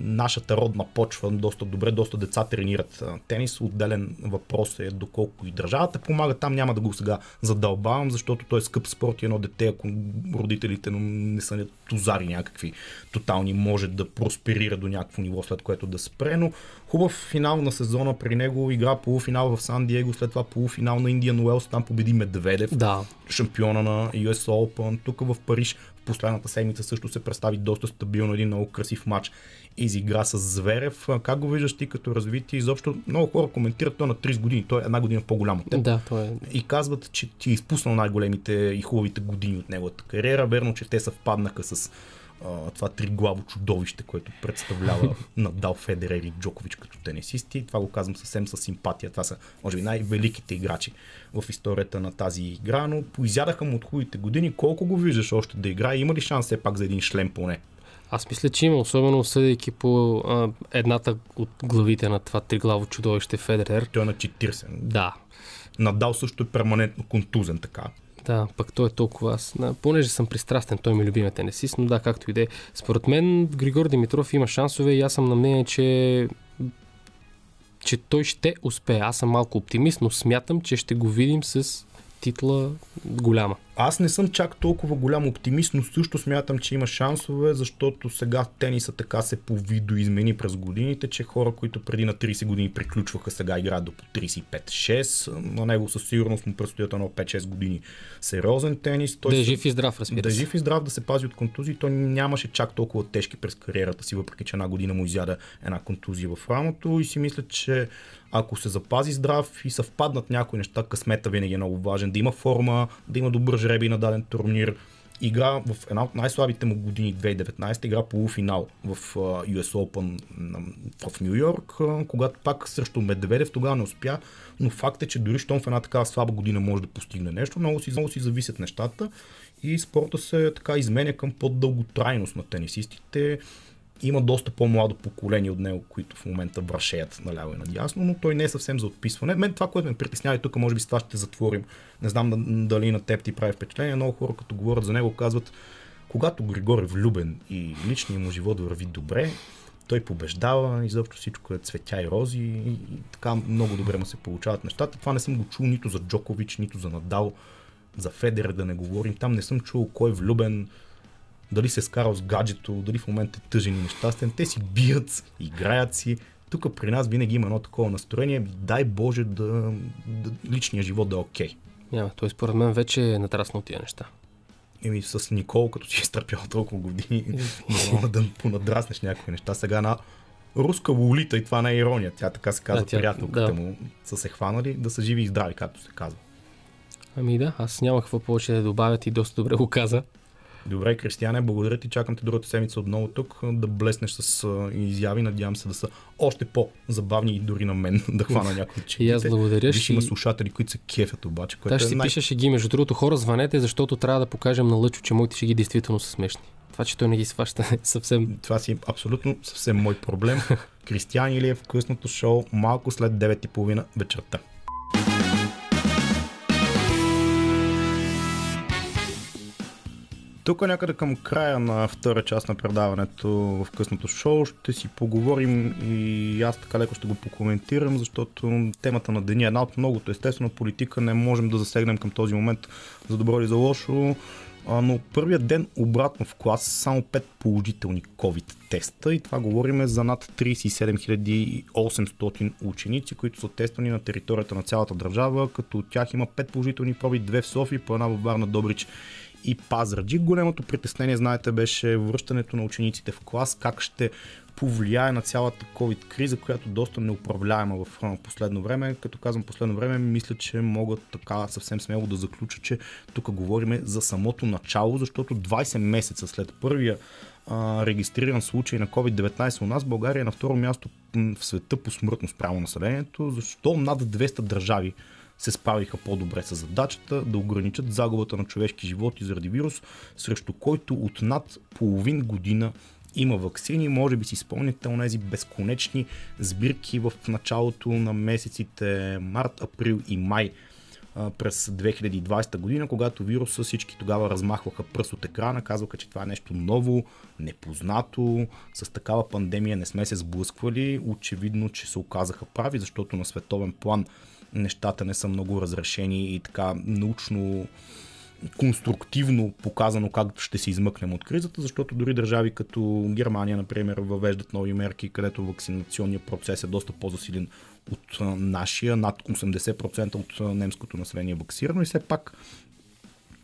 нашата родна почва доста добре, доста деца тренират а, тенис. Отделен въпрос е доколко и държавата помага. Там няма да го сега задълбавам, защото той е скъп спорт и едно дете, ако родителите му не са тузари някакви тотални, може да просперира до някакво ниво, след което да спре. Но хубав финал на сезона при него, игра полуфинал в Сан Диего, след това полуфинал на Индиан Уелс, там победи Медведев Да, шампиона на US Open. Тук в Париж в последната седмица също се представи доста стабилно един много красив матч. Изигра с Зверев. Как го виждаш ти като развитие? Изобщо много хора коментират той на 30 години. Той е една година по-голям от теб. да, това е И казват, че ти е изпуснал най-големите и хубавите години от неговата кариера. Верно, че те съвпаднаха с а, това триглаво чудовище, което представлява Надал Федерер и Джокович като тенисисти. Това го казвам съвсем с симпатия. Това са, може би, най-великите играчи в историята на тази игра, но поизядаха му от хубавите години. Колко го виждаш още да играе? Има ли шанс все пак за един шлем поне? Аз мисля, че има, особено съдейки по а, едната от главите на това триглаво чудовище Федерер. Той е на 40. Да, Надал също е перманентно контузен така. Да, пък той е толкова аз. Понеже съм пристрастен, той ми е любимия тенисист, но да, както и да е. Според мен Григор Димитров има шансове и аз съм на мнение, че че той ще успее. Аз съм малко оптимист, но смятам, че ще го видим с титла голяма. Аз не съм чак толкова голям оптимист, но също смятам, че има шансове, защото сега тениса така се повидоизмени през годините, че хора, които преди на 30 години приключваха, сега играят до по 35-6. На него със сигурност му предстоят едно 5-6 години сериозен тенис. Той да е се- жив и здрав, разбира да е се. жив и здрав, да се пази от контузии. Той нямаше чак толкова тежки през кариерата си, въпреки че една година му изяда една контузия в рамото и си мисля, че ако се запази здрав и съвпаднат някои неща, късмета винаги е много важен. Да има форма, да има добър жребий на даден турнир. Игра в една от най-слабите му години, 2019, игра полуфинал в US Open в Нью Йорк, когато пак срещу Медведев тогава не успя, но факт е, че дори щом в една такава слаба година може да постигне нещо, много си, много си зависят нещата и спорта се така изменя към по-дълготрайност на тенисистите. Има доста по-младо поколение от него, които в момента вършеят наляво и надясно, но той не е съвсем за отписване. Мен това, което ме притеснява и тук, може би с това ще затворим. Не знам да- дали на теб ти прави впечатление. Много хора, като говорят за него, казват, когато Григор е влюбен и личният му живот върви добре, той побеждава, изобщо всичко е цветя и рози и, и така много добре му се получават нещата. Това не съм го чул нито за Джокович, нито за Надал, за Федер да не говорим. Там не съм чул кой е влюбен, дали се е скарал с гаджето, дали в момента е тъжен и нещастен. Те си бият, играят си. Тук при нас винаги има едно такова настроение. Дай Боже да, да личният живот да е окей. Няма, той според мен вече е натраснал тия неща. Еми с Никол, като си е изтърпял толкова години, нормално да понадраснеш някои неща. Сега на руска лолита, и това не е ирония, тя така се казва, Да, тя- приятелката да. му, са се хванали да са живи и здрави, както се казва. Ами да, аз няма какво повече да добавят и доста добре го каза. Добре, Кристияне, благодаря ти. Чакам те другата седмица отново тук да блеснеш с изяви. Надявам се да са още по-забавни и дори на мен да хвана някои от И аз чеките. благодаря, Виж, ще- има слушатели, които се кефят обаче, което Та ще е си най- пиша шеги. Между другото, хора, звънете, защото трябва да покажем на Лъчо, че моите шеги действително са смешни. Това, че той не ги сваща, е съвсем... Това си е абсолютно съвсем мой проблем. Кристиян Илиев, късното шоу, малко след 9.30 вечерта. Тук някъде към края на втора част на предаването в късното шоу ще си поговорим и аз така леко ще го покоментирам, защото темата на деня е една от многото. Естествено, политика не можем да засегнем към този момент за добро или за лошо, но първият ден обратно в клас само 5 положителни COVID теста и това говориме за над 37 800 ученици, които са тествани на територията на цялата държава, като от тях има 5 положителни проби, 2 в София, по една във Варна, Добрич и Пазарджик. Голямото притеснение, знаете, беше връщането на учениците в клас, как ще повлияе на цялата COVID криза, която доста неуправляема в последно време. Като казвам последно време, мисля, че могат така съвсем смело да заключа, че тук говорим за самото начало, защото 20 месеца след първия а, регистриран случай на COVID-19 у нас, България е на второ място в света по смъртност право населението. Защо над 200 държави се справиха по-добре с задачата да ограничат загубата на човешки животи заради вирус, срещу който от над половин година има вакцини. Може би си спомняте онези безконечни сбирки в началото на месеците март, април и май през 2020 година, когато вируса всички тогава размахваха пръст от екрана, казваха, че това е нещо ново, непознато, с такава пандемия не сме се сблъсквали. Очевидно, че се оказаха прави, защото на световен план нещата не са много разрешени и така научно конструктивно показано как ще се измъкнем от кризата, защото дори държави като Германия, например, въвеждат нови мерки, където вакцинационният процес е доста по-засилен от нашия, над 80% от немското население е вакцирано и все пак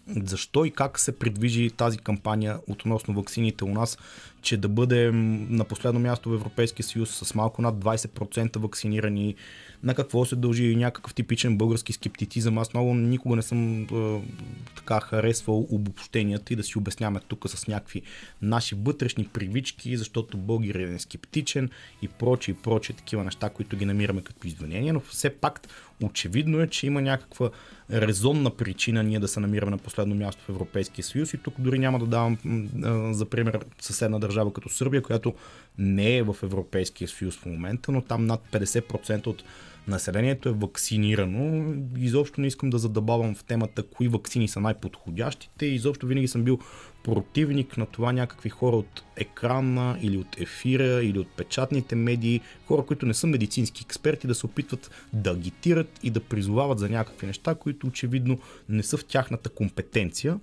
защо и как се придвижи тази кампания относно ваксините у нас, че да бъде на последно място в Европейския съюз с малко над 20% вакцинирани, на какво се дължи някакъв типичен български скептицизъм. Аз много никога не съм е, така харесвал обобщенията и да си обясняваме тук с някакви наши вътрешни привички, защото българин е скептичен и прочи и прочи такива неща, които ги намираме като извинения, но все пак очевидно е, че има някаква резонна причина ние да се намираме на последно място в Европейския съюз и тук дори няма да давам за пример съседна държава като Сърбия, която не е в Европейския съюз в момента, но там над 50% от населението е вакцинирано. Изобщо не искам да задабавам в темата кои вакцини са най-подходящите. Изобщо винаги съм бил противник на това някакви хора от екрана или от ефира или от печатните медии, хора, които не са медицински експерти, да се опитват да агитират и да призовават за някакви неща, които очевидно не са в тяхната компетенция.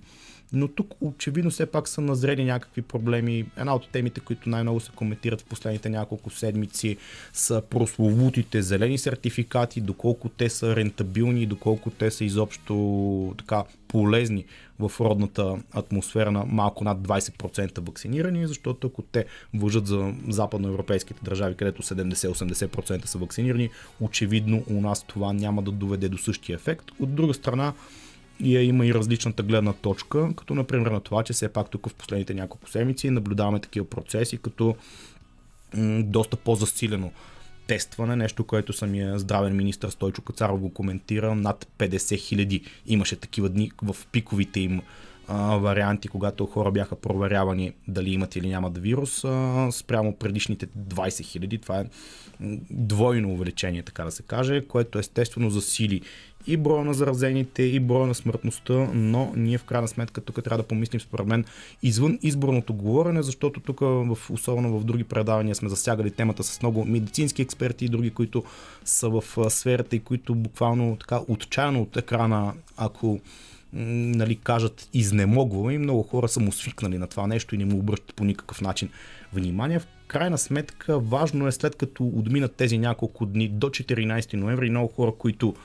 Но тук очевидно все пак са назрели някакви проблеми. Една от темите, които най-много се коментират в последните няколко седмици са прословутите зелени сертификати, доколко те са рентабилни, доколко те са изобщо така полезни в родната атмосфера на малко над 20% вакцинирани, защото ако те въжат за западноевропейските държави, където 70-80% са вакцинирани, очевидно у нас това няма да доведе до същия ефект. От друга страна, и има и различната гледна точка, като например на това, че все пак тук в последните няколко седмици наблюдаваме такива процеси, като м- доста по-засилено тестване, нещо, което самия здравен министр Стойчо Кацаров го коментира. Над 50 хиляди имаше такива дни в пиковите им варианти, когато хора бяха проверявани дали имат или нямат вирус, а, спрямо предишните 20 хиляди. Това е двойно увеличение, така да се каже, което естествено засили и броя на заразените, и броя на смъртността, но ние в крайна сметка тук трябва да помислим според мен извън изборното говорене, защото тук в, особено в други предавания сме засягали темата с много медицински експерти и други, които са в сферата и които буквално така отчаяно от екрана, ако нали, кажат изнемогва и много хора са му свикнали на това нещо и не му обръщат по никакъв начин внимание. В крайна сметка важно е след като отминат тези няколко дни до 14 ноември много хора, които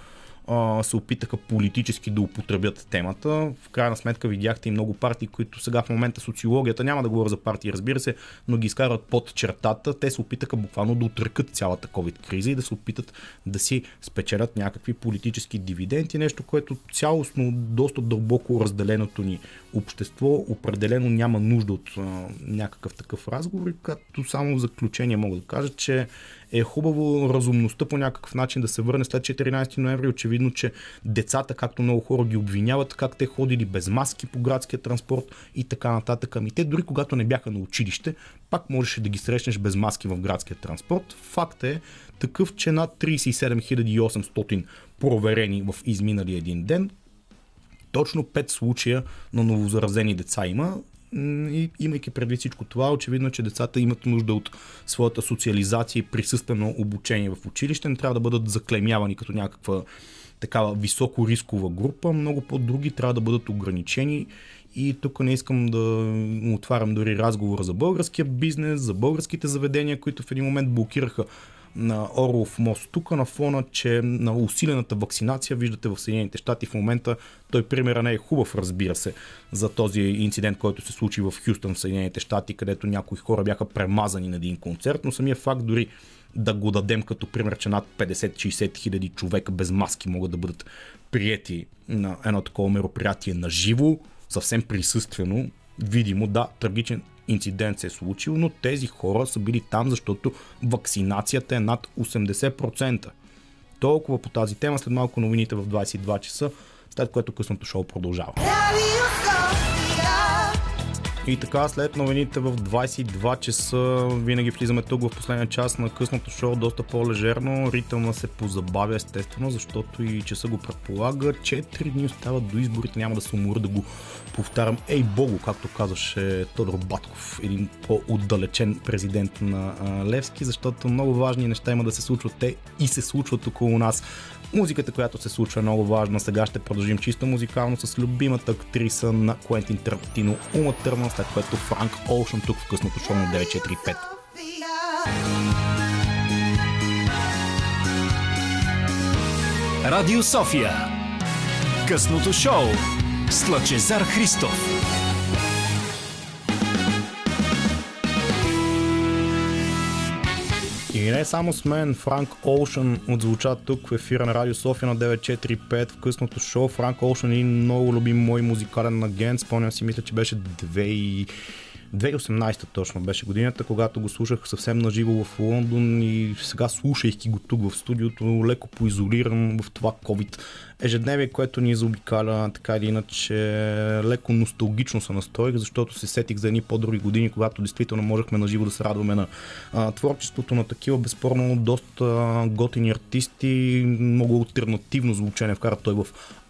а, се опитаха политически да употребят темата. В крайна сметка видяхте и много партии, които сега в момента социологията, няма да говоря за партии, разбира се, но ги изкарват под чертата. Те се опитаха буквално да отръкат цялата COVID криза и да се опитат да си спечелят някакви политически дивиденти, нещо, което цялостно, доста дълбоко разделеното ни общество определено няма нужда от а, някакъв такъв разговор. Като само в заключение мога да кажа, че е хубаво разумността по някакъв начин да се върне след 14 ноември. Очевидно, че децата, както много хора ги обвиняват, как те ходили без маски по градския транспорт и така нататък. Ами те дори когато не бяха на училище, пак можеше да ги срещнеш без маски в градския транспорт. Факт е такъв, че над 37 800 проверени в изминали един ден, Точно 5 случая на новозаразени деца има. И имайки предвид всичко това, очевидно, е, че децата имат нужда от своята социализация и присъствено обучение в училище. Не трябва да бъдат заклемявани като някаква такава високо рискова група. Много по-други трябва да бъдат ограничени. И тук не искам да отварям дори разговора за българския бизнес, за българските заведения, които в един момент блокираха на Орлов мост. Тук на фона, че на усилената вакцинация, виждате в Съединените щати в момента, той примера не е хубав, разбира се, за този инцидент, който се случи в Хюстън в Съединените щати, където някои хора бяха премазани на един концерт, но самия факт дори да го дадем като пример, че над 50-60 хиляди човека без маски могат да бъдат приети на едно такова мероприятие на живо, съвсем присъствено, видимо, да, трагичен инцидент се е случил, но тези хора са били там, защото вакцинацията е над 80%. Толкова по тази тема, след малко новините в 22 часа, след което късното шоу продължава. Sofia. И така, след новините в 22 часа, винаги влизаме тук в последния час на късното шоу, доста по-лежерно. Ритъма се позабавя естествено, защото и часа го предполага. 4 дни остават до изборите, няма да се уморя да го повтарям. Ей богу, както казваше Тодор Батков, един по-отдалечен президент на Левски, защото много важни неща има да се случват те и се случват около нас. Музиката, която се случва е много важна. Сега ще продължим чисто музикално с любимата актриса на Куентин Тарантино Ума Търман, след което Франк Олшън тук в късното шоу на 945. Радио София. Късното шоу с Лъчезар Христов. И не само с мен, Франк Олшън отзвуча тук в ефира на Радио София на 945 в късното шоу. Франк Олшън е много любим мой музикален агент. Спомням си, мисля, че беше 2 и 2018 точно беше годината, когато го слушах съвсем наживо в Лондон и сега слушайки го тук в студиото, леко поизолиран в това COVID. Ежедневие, което ни заобикаля така или иначе леко носталгично се настроих, защото се сетих за едни по-други години, когато действително можехме наживо да се радваме на а, творчеството на такива. Безспорно доста готини артисти, много альтернативно звучене вкара той в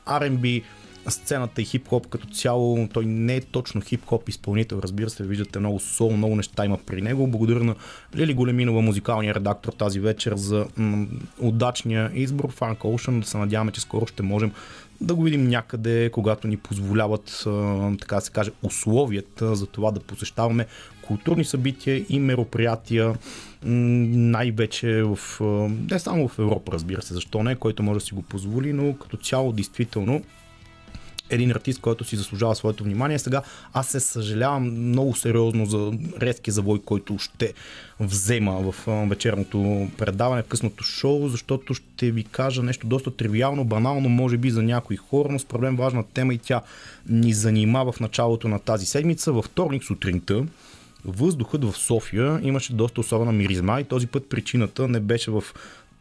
R&B, сцената и хип-хоп като цяло, той не е точно хип-хоп изпълнител, разбира се, виждате много сол, много неща има при него. Благодаря на Лили Големинова, музикалния редактор тази вечер за м- удачния избор Франк Ocean. Да се надяваме, че скоро ще можем да го видим някъде, когато ни позволяват, така да се каже, условията за това да посещаваме културни събития и мероприятия, най-вече в, не само в Европа, разбира се, защо не, който може да си го позволи, но като цяло, действително, един артист, който си заслужава своето внимание. Сега аз се съжалявам много сериозно за резкия завой, който ще взема в вечерното предаване, в късното шоу, защото ще ви кажа нещо доста тривиално, банално, може би за някои хора, но с проблем важна тема и тя ни занимава в началото на тази седмица. Във вторник сутринта въздухът в София имаше доста особена миризма и този път причината не беше в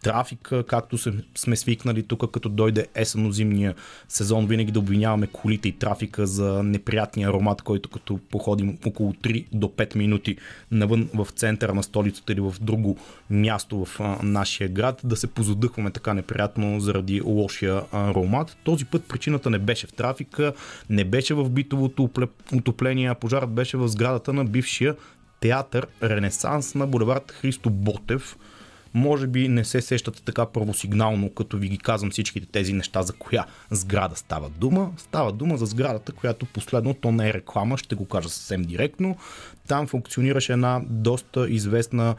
трафика, както сме свикнали тук, като дойде есенно-зимния сезон, винаги да обвиняваме колите и трафика за неприятния аромат, който като походим около 3 до 5 минути навън в центъра на столицата или в друго място в нашия град, да се позадъхваме така неприятно заради лошия аромат. Този път причината не беше в трафика, не беше в битовото опле- отопление, а пожарът беше в сградата на бившия театър Ренесанс на булевард Христо Ботев, може би не се сещате така първосигнално, като ви ги казвам всичките тези неща, за коя сграда става дума. Става дума за сградата, която последно, то не е реклама, ще го кажа съвсем директно. Там функционираше една доста известна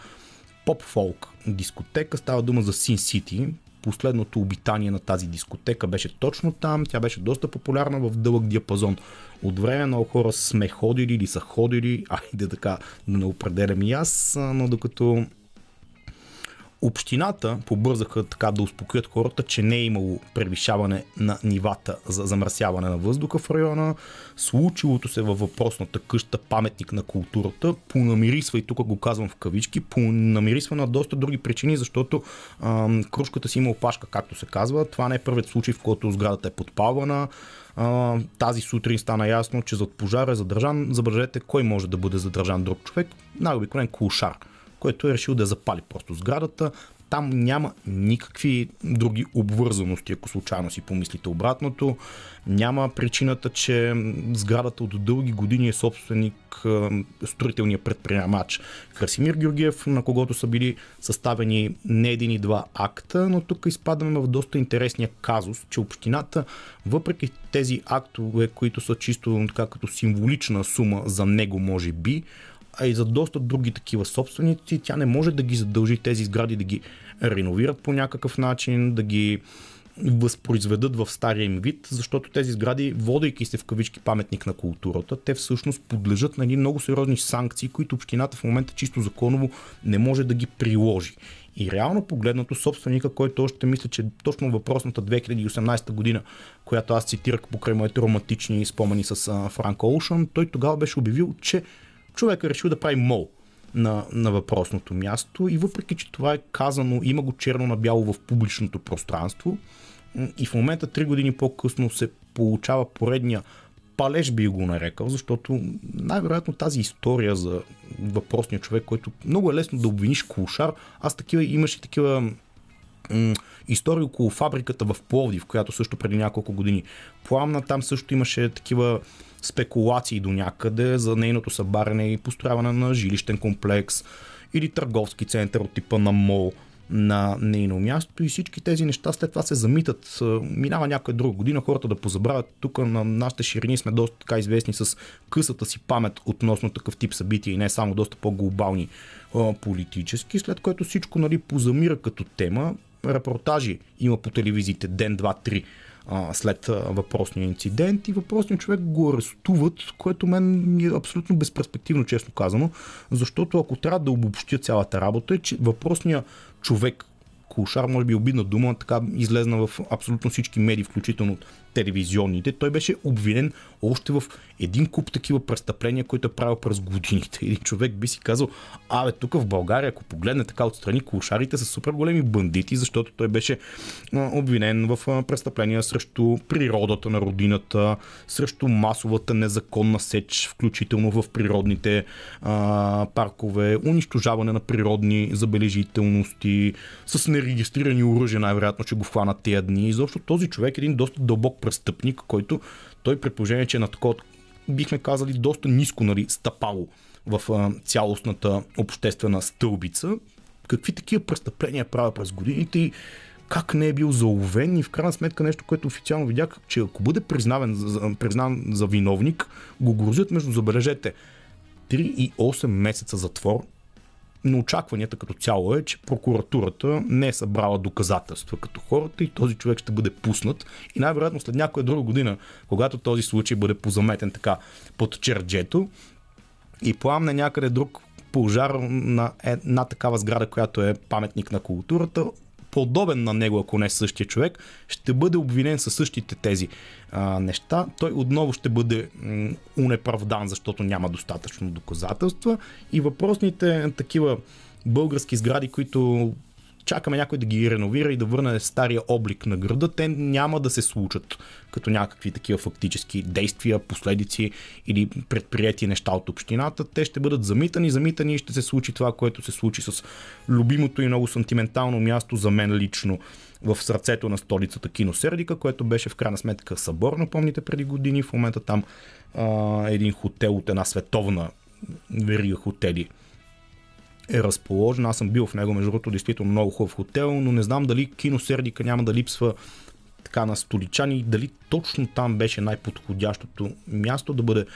поп-фолк дискотека. Става дума за Sin City. Последното обитание на тази дискотека беше точно там. Тя беше доста популярна в дълъг диапазон. От време много хора сме ходили или са ходили, айде така да не определям и аз, но докато Общината побързаха така да успокоят хората, че не е имало превишаване на нивата за замърсяване на въздуха в района. Случилото се във въпросната къща паметник на културата понамирисва, и тук го казвам в кавички, понамирисва на доста други причини, защото ам, кружката си има опашка, както се казва. Това не е първият случай, в който сградата е подпалвана. А, тази сутрин стана ясно, че зад пожара е задържан. Забележете кой може да бъде задържан друг човек. Най-обикновен кулшар който е решил да запали просто сградата. там няма никакви други обвързаности, ако случайно си помислите обратното. Няма причината, че сградата от дълги години е собственик строителния предприемач Красимир Георгиев, на когото са били съставени не един и два акта, но тук изпадаме в доста интересния казус, че общината, въпреки тези актове, които са чисто така като символична сума за него, може би, а и за доста други такива собственици, тя не може да ги задължи тези сгради да ги реновират по някакъв начин, да ги възпроизведат в стария им вид, защото тези сгради, водейки се в кавички паметник на културата, те всъщност подлежат на едни много сериозни санкции, които общината в момента чисто законово не може да ги приложи. И реално погледнато собственика, който още мисля, че точно въпросната 2018 година, която аз цитирах покрай моите романтични спомени с Франк Олшън, той тогава беше обявил, че човек е решил да прави мол на, на въпросното място и въпреки, че това е казано, има го черно на бяло в публичното пространство и в момента, три години по-късно се получава поредния палеж би го нарекал, защото най-вероятно тази история за въпросния човек, който много е лесно да обвиниш Кулшар, аз такива имаше такива м- истории около фабриката в Пловдив, която също преди няколко години пламна. Там също имаше такива спекулации до някъде за нейното събаряне и построяване на жилищен комплекс или търговски център от типа на МОЛ на нейно място и всички тези неща след това се замитат. Минава някоя друга година, хората да позабравят. Тук на нашите ширини сме доста така известни с късата си памет относно такъв тип събития и не само доста по-глобални политически, след което всичко нали, позамира като тема. Репортажи има по телевизиите ден, два, три а, след въпросния инцидент и въпросният човек го арестуват, което мен ми е абсолютно безперспективно, честно казано, защото ако трябва да обобщя цялата работа, е, че въпросният човек, Кулшар, може би обидна дума, така излезна в абсолютно всички медии, включително телевизионните. Той беше обвинен още в един куп такива престъпления, които е правил през годините. Един човек би си казал, абе, тук в България, ако погледне така отстрани, кулшарите са супер големи бандити, защото той беше обвинен в престъпления срещу природата на родината, срещу масовата незаконна сеч, включително в природните а, паркове, унищожаване на природни забележителности, с нерегистрирани оръжия, най-вероятно, че го хванат тия дни. Изобщо този човек е един доста дълбок престъпник, който той предположение, че е на такова, бихме казали, доста ниско нали, стъпало в а, цялостната обществена стълбица. Какви такива престъпления правя през годините и как не е бил заловен и в крайна сметка нещо, което официално видях, че ако бъде признаван за, признан за виновник, го грозят между, забележете, 3 и 8 месеца затвор но очакванията като цяло е, че прокуратурата не е събрала доказателства като хората и този човек ще бъде пуснат. И най-вероятно след някоя друга година, когато този случай бъде позаметен така под черджето и пламне някъде друг пожар на една такава сграда, която е паметник на културата, подобен на него, ако не същия човек, ще бъде обвинен със същите тези а, неща. Той отново ще бъде м- унеправдан, защото няма достатъчно доказателства и въпросните такива български сгради, които чакаме някой да ги реновира и да върне стария облик на града, те няма да се случат като някакви такива фактически действия, последици или предприяти неща от общината. Те ще бъдат замитани, замитани и ще се случи това, което се случи с любимото и много сантиментално място за мен лично в сърцето на столицата Кино Сердика, което беше в крайна сметка събор, напомните преди години. В момента там а, един хотел от една световна верига хотели е разположен. Аз съм бил в него, между другото, действително много хубав хотел, но не знам дали кино Сердика няма да липсва така на столичани, дали точно там беше най-подходящото място да бъде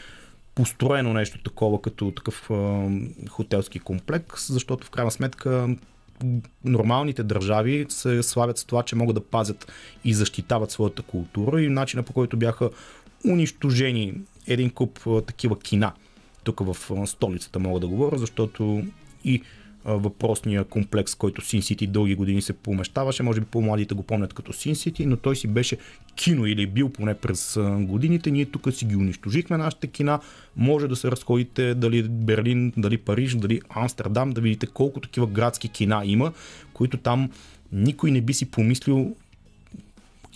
построено нещо такова като такъв е, хотелски комплекс, защото в крайна сметка нормалните държави се славят с това, че могат да пазят и защитават своята култура и начина по който бяха унищожени един куп такива кина. Тук в столицата мога да говоря, защото и въпросния комплекс, който Sin City дълги години се помещаваше. Може би по-младите го помнят като Sin City, но той си беше кино или бил поне през годините. Ние тук си ги унищожихме нашите кина. Може да се разходите дали Берлин, дали Париж, дали Амстердам, да видите колко такива градски кина има, които там никой не би си помислил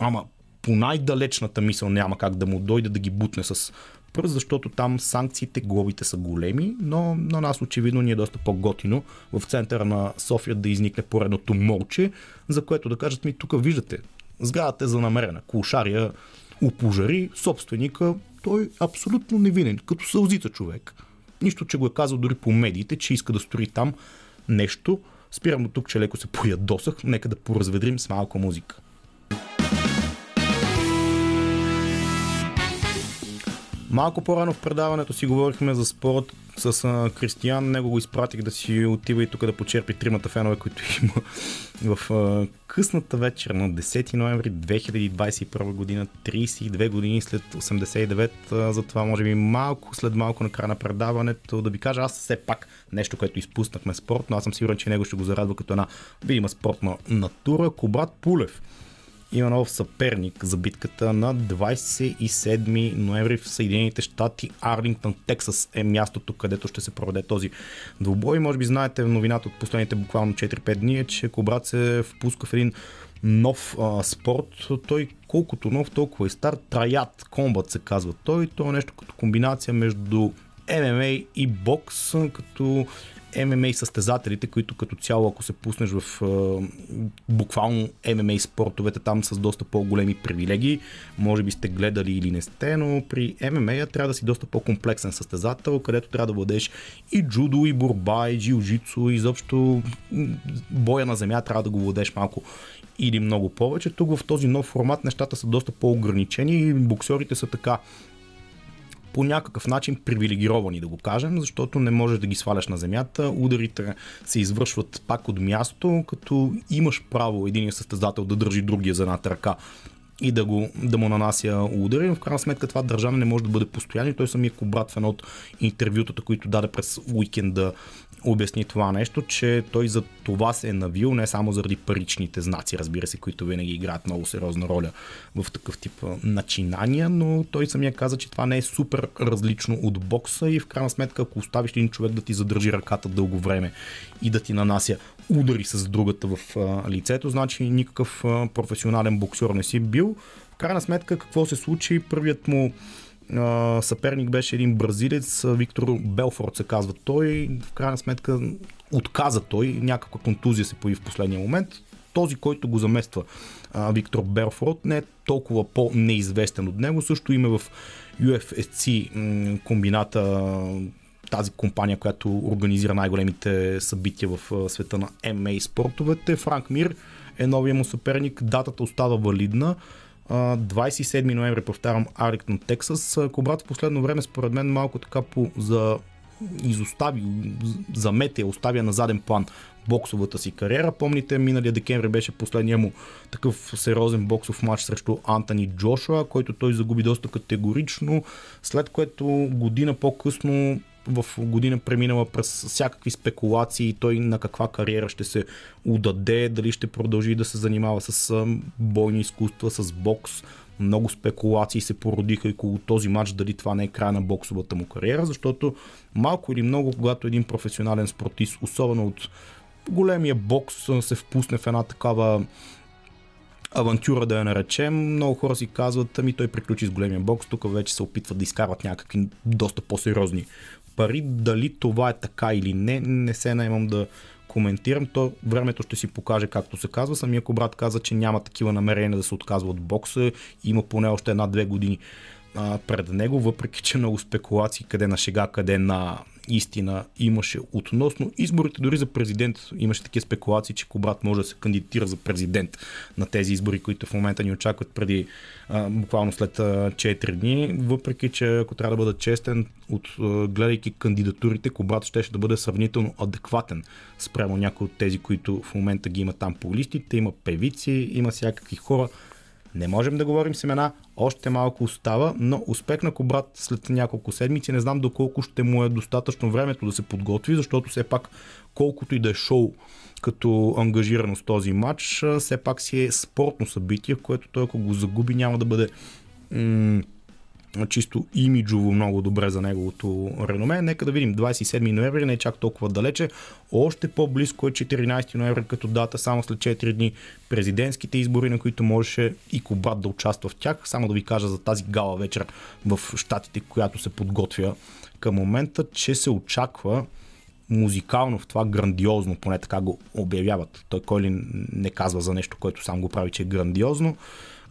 ама по най-далечната мисъл няма как да му дойде да ги бутне с пръст, защото там санкциите, глобите са големи, но на нас очевидно ни е доста по-готино в центъра на София да изникне поредното молче, за което да кажат ми тук виждате, сградата е за намерена, кулшария опожари, собственика, той е абсолютно невинен, като сълзица човек. Нищо, че го е казал дори по медиите, че иска да строи там нещо. Спирам от тук, че леко се поядосах, нека да поразведрим с малко музика. Малко по-рано в предаването си говорихме за спорт с а, Кристиян. Него го изпратих да си отива и тук да почерпи тримата фенове, които има в а, късната вечер на 10 ноември 2021 година, 32 години след 89. А, затова може би малко след малко на края на предаването да ви кажа аз все пак нещо, което изпуснахме спорт, но аз съм сигурен, че него ще го зарадва като една видима спортна натура. Кобрат Пулев има нов съперник за битката на 27 ноември в Съединените щати. Арлингтон, Тексас е мястото, където ще се проведе този двубой. Може би знаете новината от последните буквално 4-5 дни е, че Кобрат се впуска в един нов а, спорт. Той колкото нов, толкова и стар. Траят комбат се казва той. То е нещо като комбинация между ММА и бокс, като ММА състезателите, които като цяло, ако се пуснеш в е, буквално ММА спортовете, там с доста по-големи привилегии, може би сте гледали или не сте, но при ММА трябва да си доста по-комплексен състезател, където трябва да владееш и джудо, и борба, и джиу-джитсу, изобщо боя на земя трябва да го владееш малко или много повече. Тук в този нов формат нещата са доста по-ограничени и боксерите са така по някакъв начин привилегировани, да го кажем, защото не можеш да ги сваляш на земята. Ударите се извършват пак от място, като имаш право един състезател да държи другия за едната ръка и да, го, да му нанася удари, но в крайна сметка това държане не може да бъде постоянно. Той самия Кобрат в едно от интервютата, които даде през уикенда обясни това нещо, че той за това се е навил не само заради паричните знаци, разбира се, които винаги играят много сериозна роля в такъв тип начинания, но той самия каза, че това не е супер различно от бокса и в крайна сметка, ако оставиш един човек да ти задържи ръката дълго време и да ти нанася удари с другата в лицето, значи никакъв професионален боксер не си бил. В крайна сметка какво се случи? Първият му съперник беше един бразилец, Виктор Белфорд се казва той. В крайна сметка отказа той, някаква контузия се появи в последния момент. Този, който го замества а, Виктор Белфорд, не е толкова по-неизвестен от него. Също има в UFC м- комбината тази компания, която организира най-големите събития в света на MMA спортовете. Франк Мир е новия му съперник. Датата остава валидна. 27 ноември, повтарям, Ариктон, Тексас. Кобрат в последно време, според мен, малко така по, за изостави, замете, оставя на заден план боксовата си кариера. Помните, миналия декември беше последния му такъв сериозен боксов матч срещу Антони Джошуа, който той загуби доста категорично, след което година по-късно в година преминала през всякакви спекулации, той на каква кариера ще се удаде, дали ще продължи да се занимава с бойни изкуства, с бокс. Много спекулации се породиха и около този матч, дали това не е края на боксовата му кариера, защото малко или много, когато един професионален спортист, особено от големия бокс, се впусне в една такава авантюра да я наречем. Много хора си казват, ами той приключи с големия бокс, тук вече се опитват да изкарват някакви доста по-сериозни пари. Дали това е така или не, не се наемам да коментирам. То времето ще си покаже както се казва. Самия брат каза, че няма такива намерения да се отказва от бокса. Има поне още една-две години а, пред него, въпреки че много спекулации къде на шега, къде на истина имаше относно изборите дори за президент. Имаше такива спекулации, че Кобрат може да се кандидатира за президент на тези избори, които в момента ни очакват преди а, буквално след а, 4 дни. Въпреки, че ако трябва да бъда честен, от, а, гледайки кандидатурите, Кобрат ще, да бъде сравнително адекватен спрямо някои от тези, които в момента ги има там по листите. Има певици, има всякакви хора, не можем да говорим с имена, още малко остава, но успех на Кобрат след няколко седмици. Не знам доколко ще му е достатъчно времето да се подготви, защото все пак колкото и да е шоу като ангажирано с този матч, все пак си е спортно събитие, което той ако го загуби няма да бъде м- чисто имиджово много добре за неговото реноме. Нека да видим, 27 ноември не е чак толкова далече. Още по-близко е 14 ноември като дата, само след 4 дни президентските избори, на които можеше и Кобрат да участва в тях. Само да ви кажа за тази гала вечер в Штатите, която се подготвя към момента, че се очаква музикално в това грандиозно, поне така го обявяват. Той кой ли не казва за нещо, което сам го прави, че е грандиозно.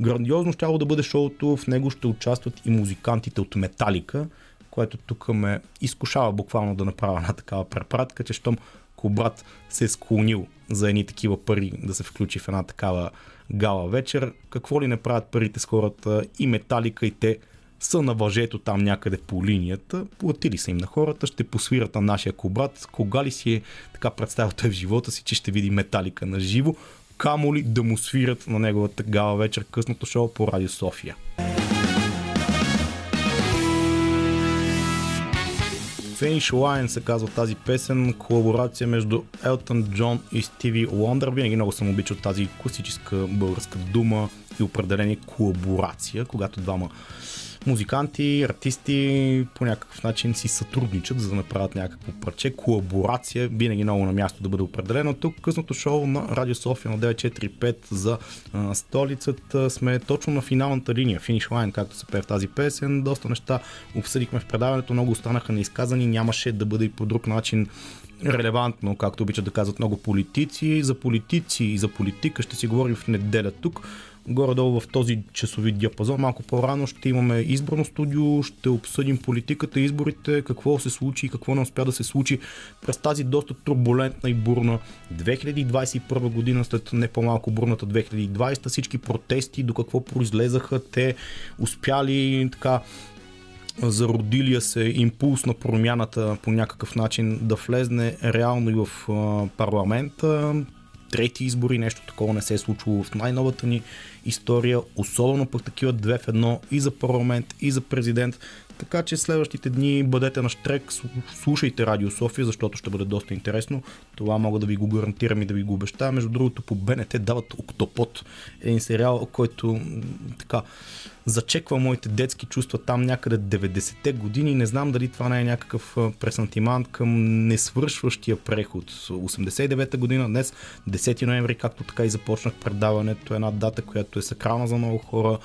Грандиозно ще да бъде шоуто, в него ще участват и музикантите от Металика, което тук ме изкушава буквално да направя една такава препратка, че щом Кобрат се е склонил за едни такива пари да се включи в една такава гала вечер. Какво ли не правят парите с хората и Металика и те са на въжето там някъде по линията, платили са им на хората, ще посвират на нашия кобрат. Кога ли си е така представил той в живота си, че ще види металика на живо, камо ли да му свират на неговата гала вечер късното шоу по Радио София. Finish Line се казва тази песен, колаборация между Елтън Джон и Стиви Лондър. Винаги много съм обичал тази класическа българска дума и определение колаборация, когато двама музиканти, артисти по някакъв начин си сътрудничат, за да направят някакво парче. Колаборация винаги много на място да бъде определено. Тук късното шоу на Радио София на 945 за а, столицата сме точно на финалната линия, финиш лайн, както се пее в тази песен. Доста неща обсъдихме в предаването, много останаха неизказани, нямаше да бъде и по друг начин релевантно, както обичат да казват много политици. За политици и за политика ще си говорим в неделя тук горе-долу в този часови диапазон. Малко по-рано ще имаме изборно студио, ще обсъдим политиката, изборите, какво се случи и какво не успя да се случи през тази доста турбулентна и бурна 2021 година, след не по-малко бурната 2020, всички протести, до какво произлезаха, те успяли така зародилия се импулс на промяната по някакъв начин да влезне реално и в парламента. Трети избори, нещо такова не се е случило в най-новата ни история, особено пък такива две в едно и за парламент, и за президент. Така че следващите дни бъдете на штрек, слушайте Радио София, защото ще бъде доста интересно. Това мога да ви го гарантирам и да ви го обещая. Между другото, по БНТ дават Октопод, един сериал, който така зачеква моите детски чувства там някъде 90-те години. Не знам дали това не е някакъв пресантимант към несвършващия преход. 89-та година, днес 10 ноември, както така и започнах предаването, една дата, която е сакрална за много хора,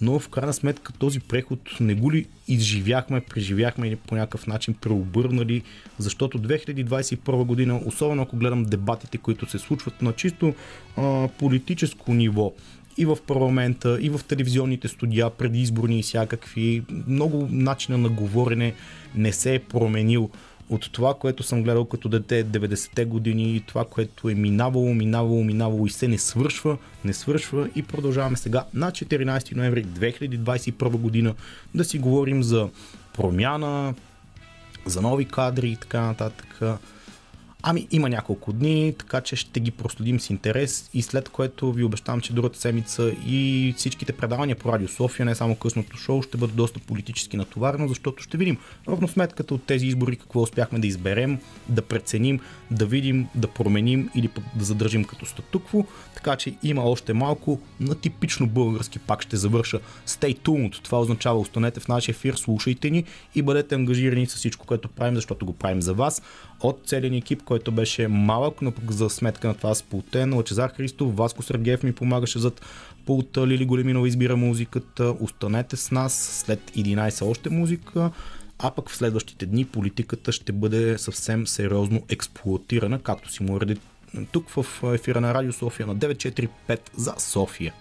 но в крайна сметка този преход не го ли изживяхме, преживяхме или по някакъв начин преобърнали, защото 2021 година, особено ако гледам дебатите, които се случват на чисто а, политическо ниво, и в парламента, и в телевизионните студия, предизборни и всякакви. Много начина на говорене не се е променил от това, което съм гледал като дете 90-те години и това, което е минавало, минавало, минавало и се не свършва, не свършва и продължаваме сега на 14 ноември 2021 година да си говорим за промяна, за нови кадри и така нататък. Ами има няколко дни, така че ще ги проследим с интерес и след което ви обещавам, че другата седмица и всичките предавания по Радио София, не само късното шоу, ще бъде доста политически натоварено, защото ще видим равносметката от тези избори какво успяхме да изберем, да преценим, да видим, да променим или да задържим като статукво. Така че има още малко на типично български пак ще завърша. Stay tuned. Това означава останете в нашия ефир, слушайте ни и бъдете ангажирани с всичко, което правим, защото го правим за вас. От целият екип, който беше малък, но пък за сметка на това сплутен. Лачезар Христов, Васко Сергеев ми помагаше зад пулта, Лили Големинова избира музиката. Останете с нас след 11 още музика а пък в следващите дни политиката ще бъде съвсем сериозно експлуатирана, както си му реди тук в ефира на Радио София на 945 за София.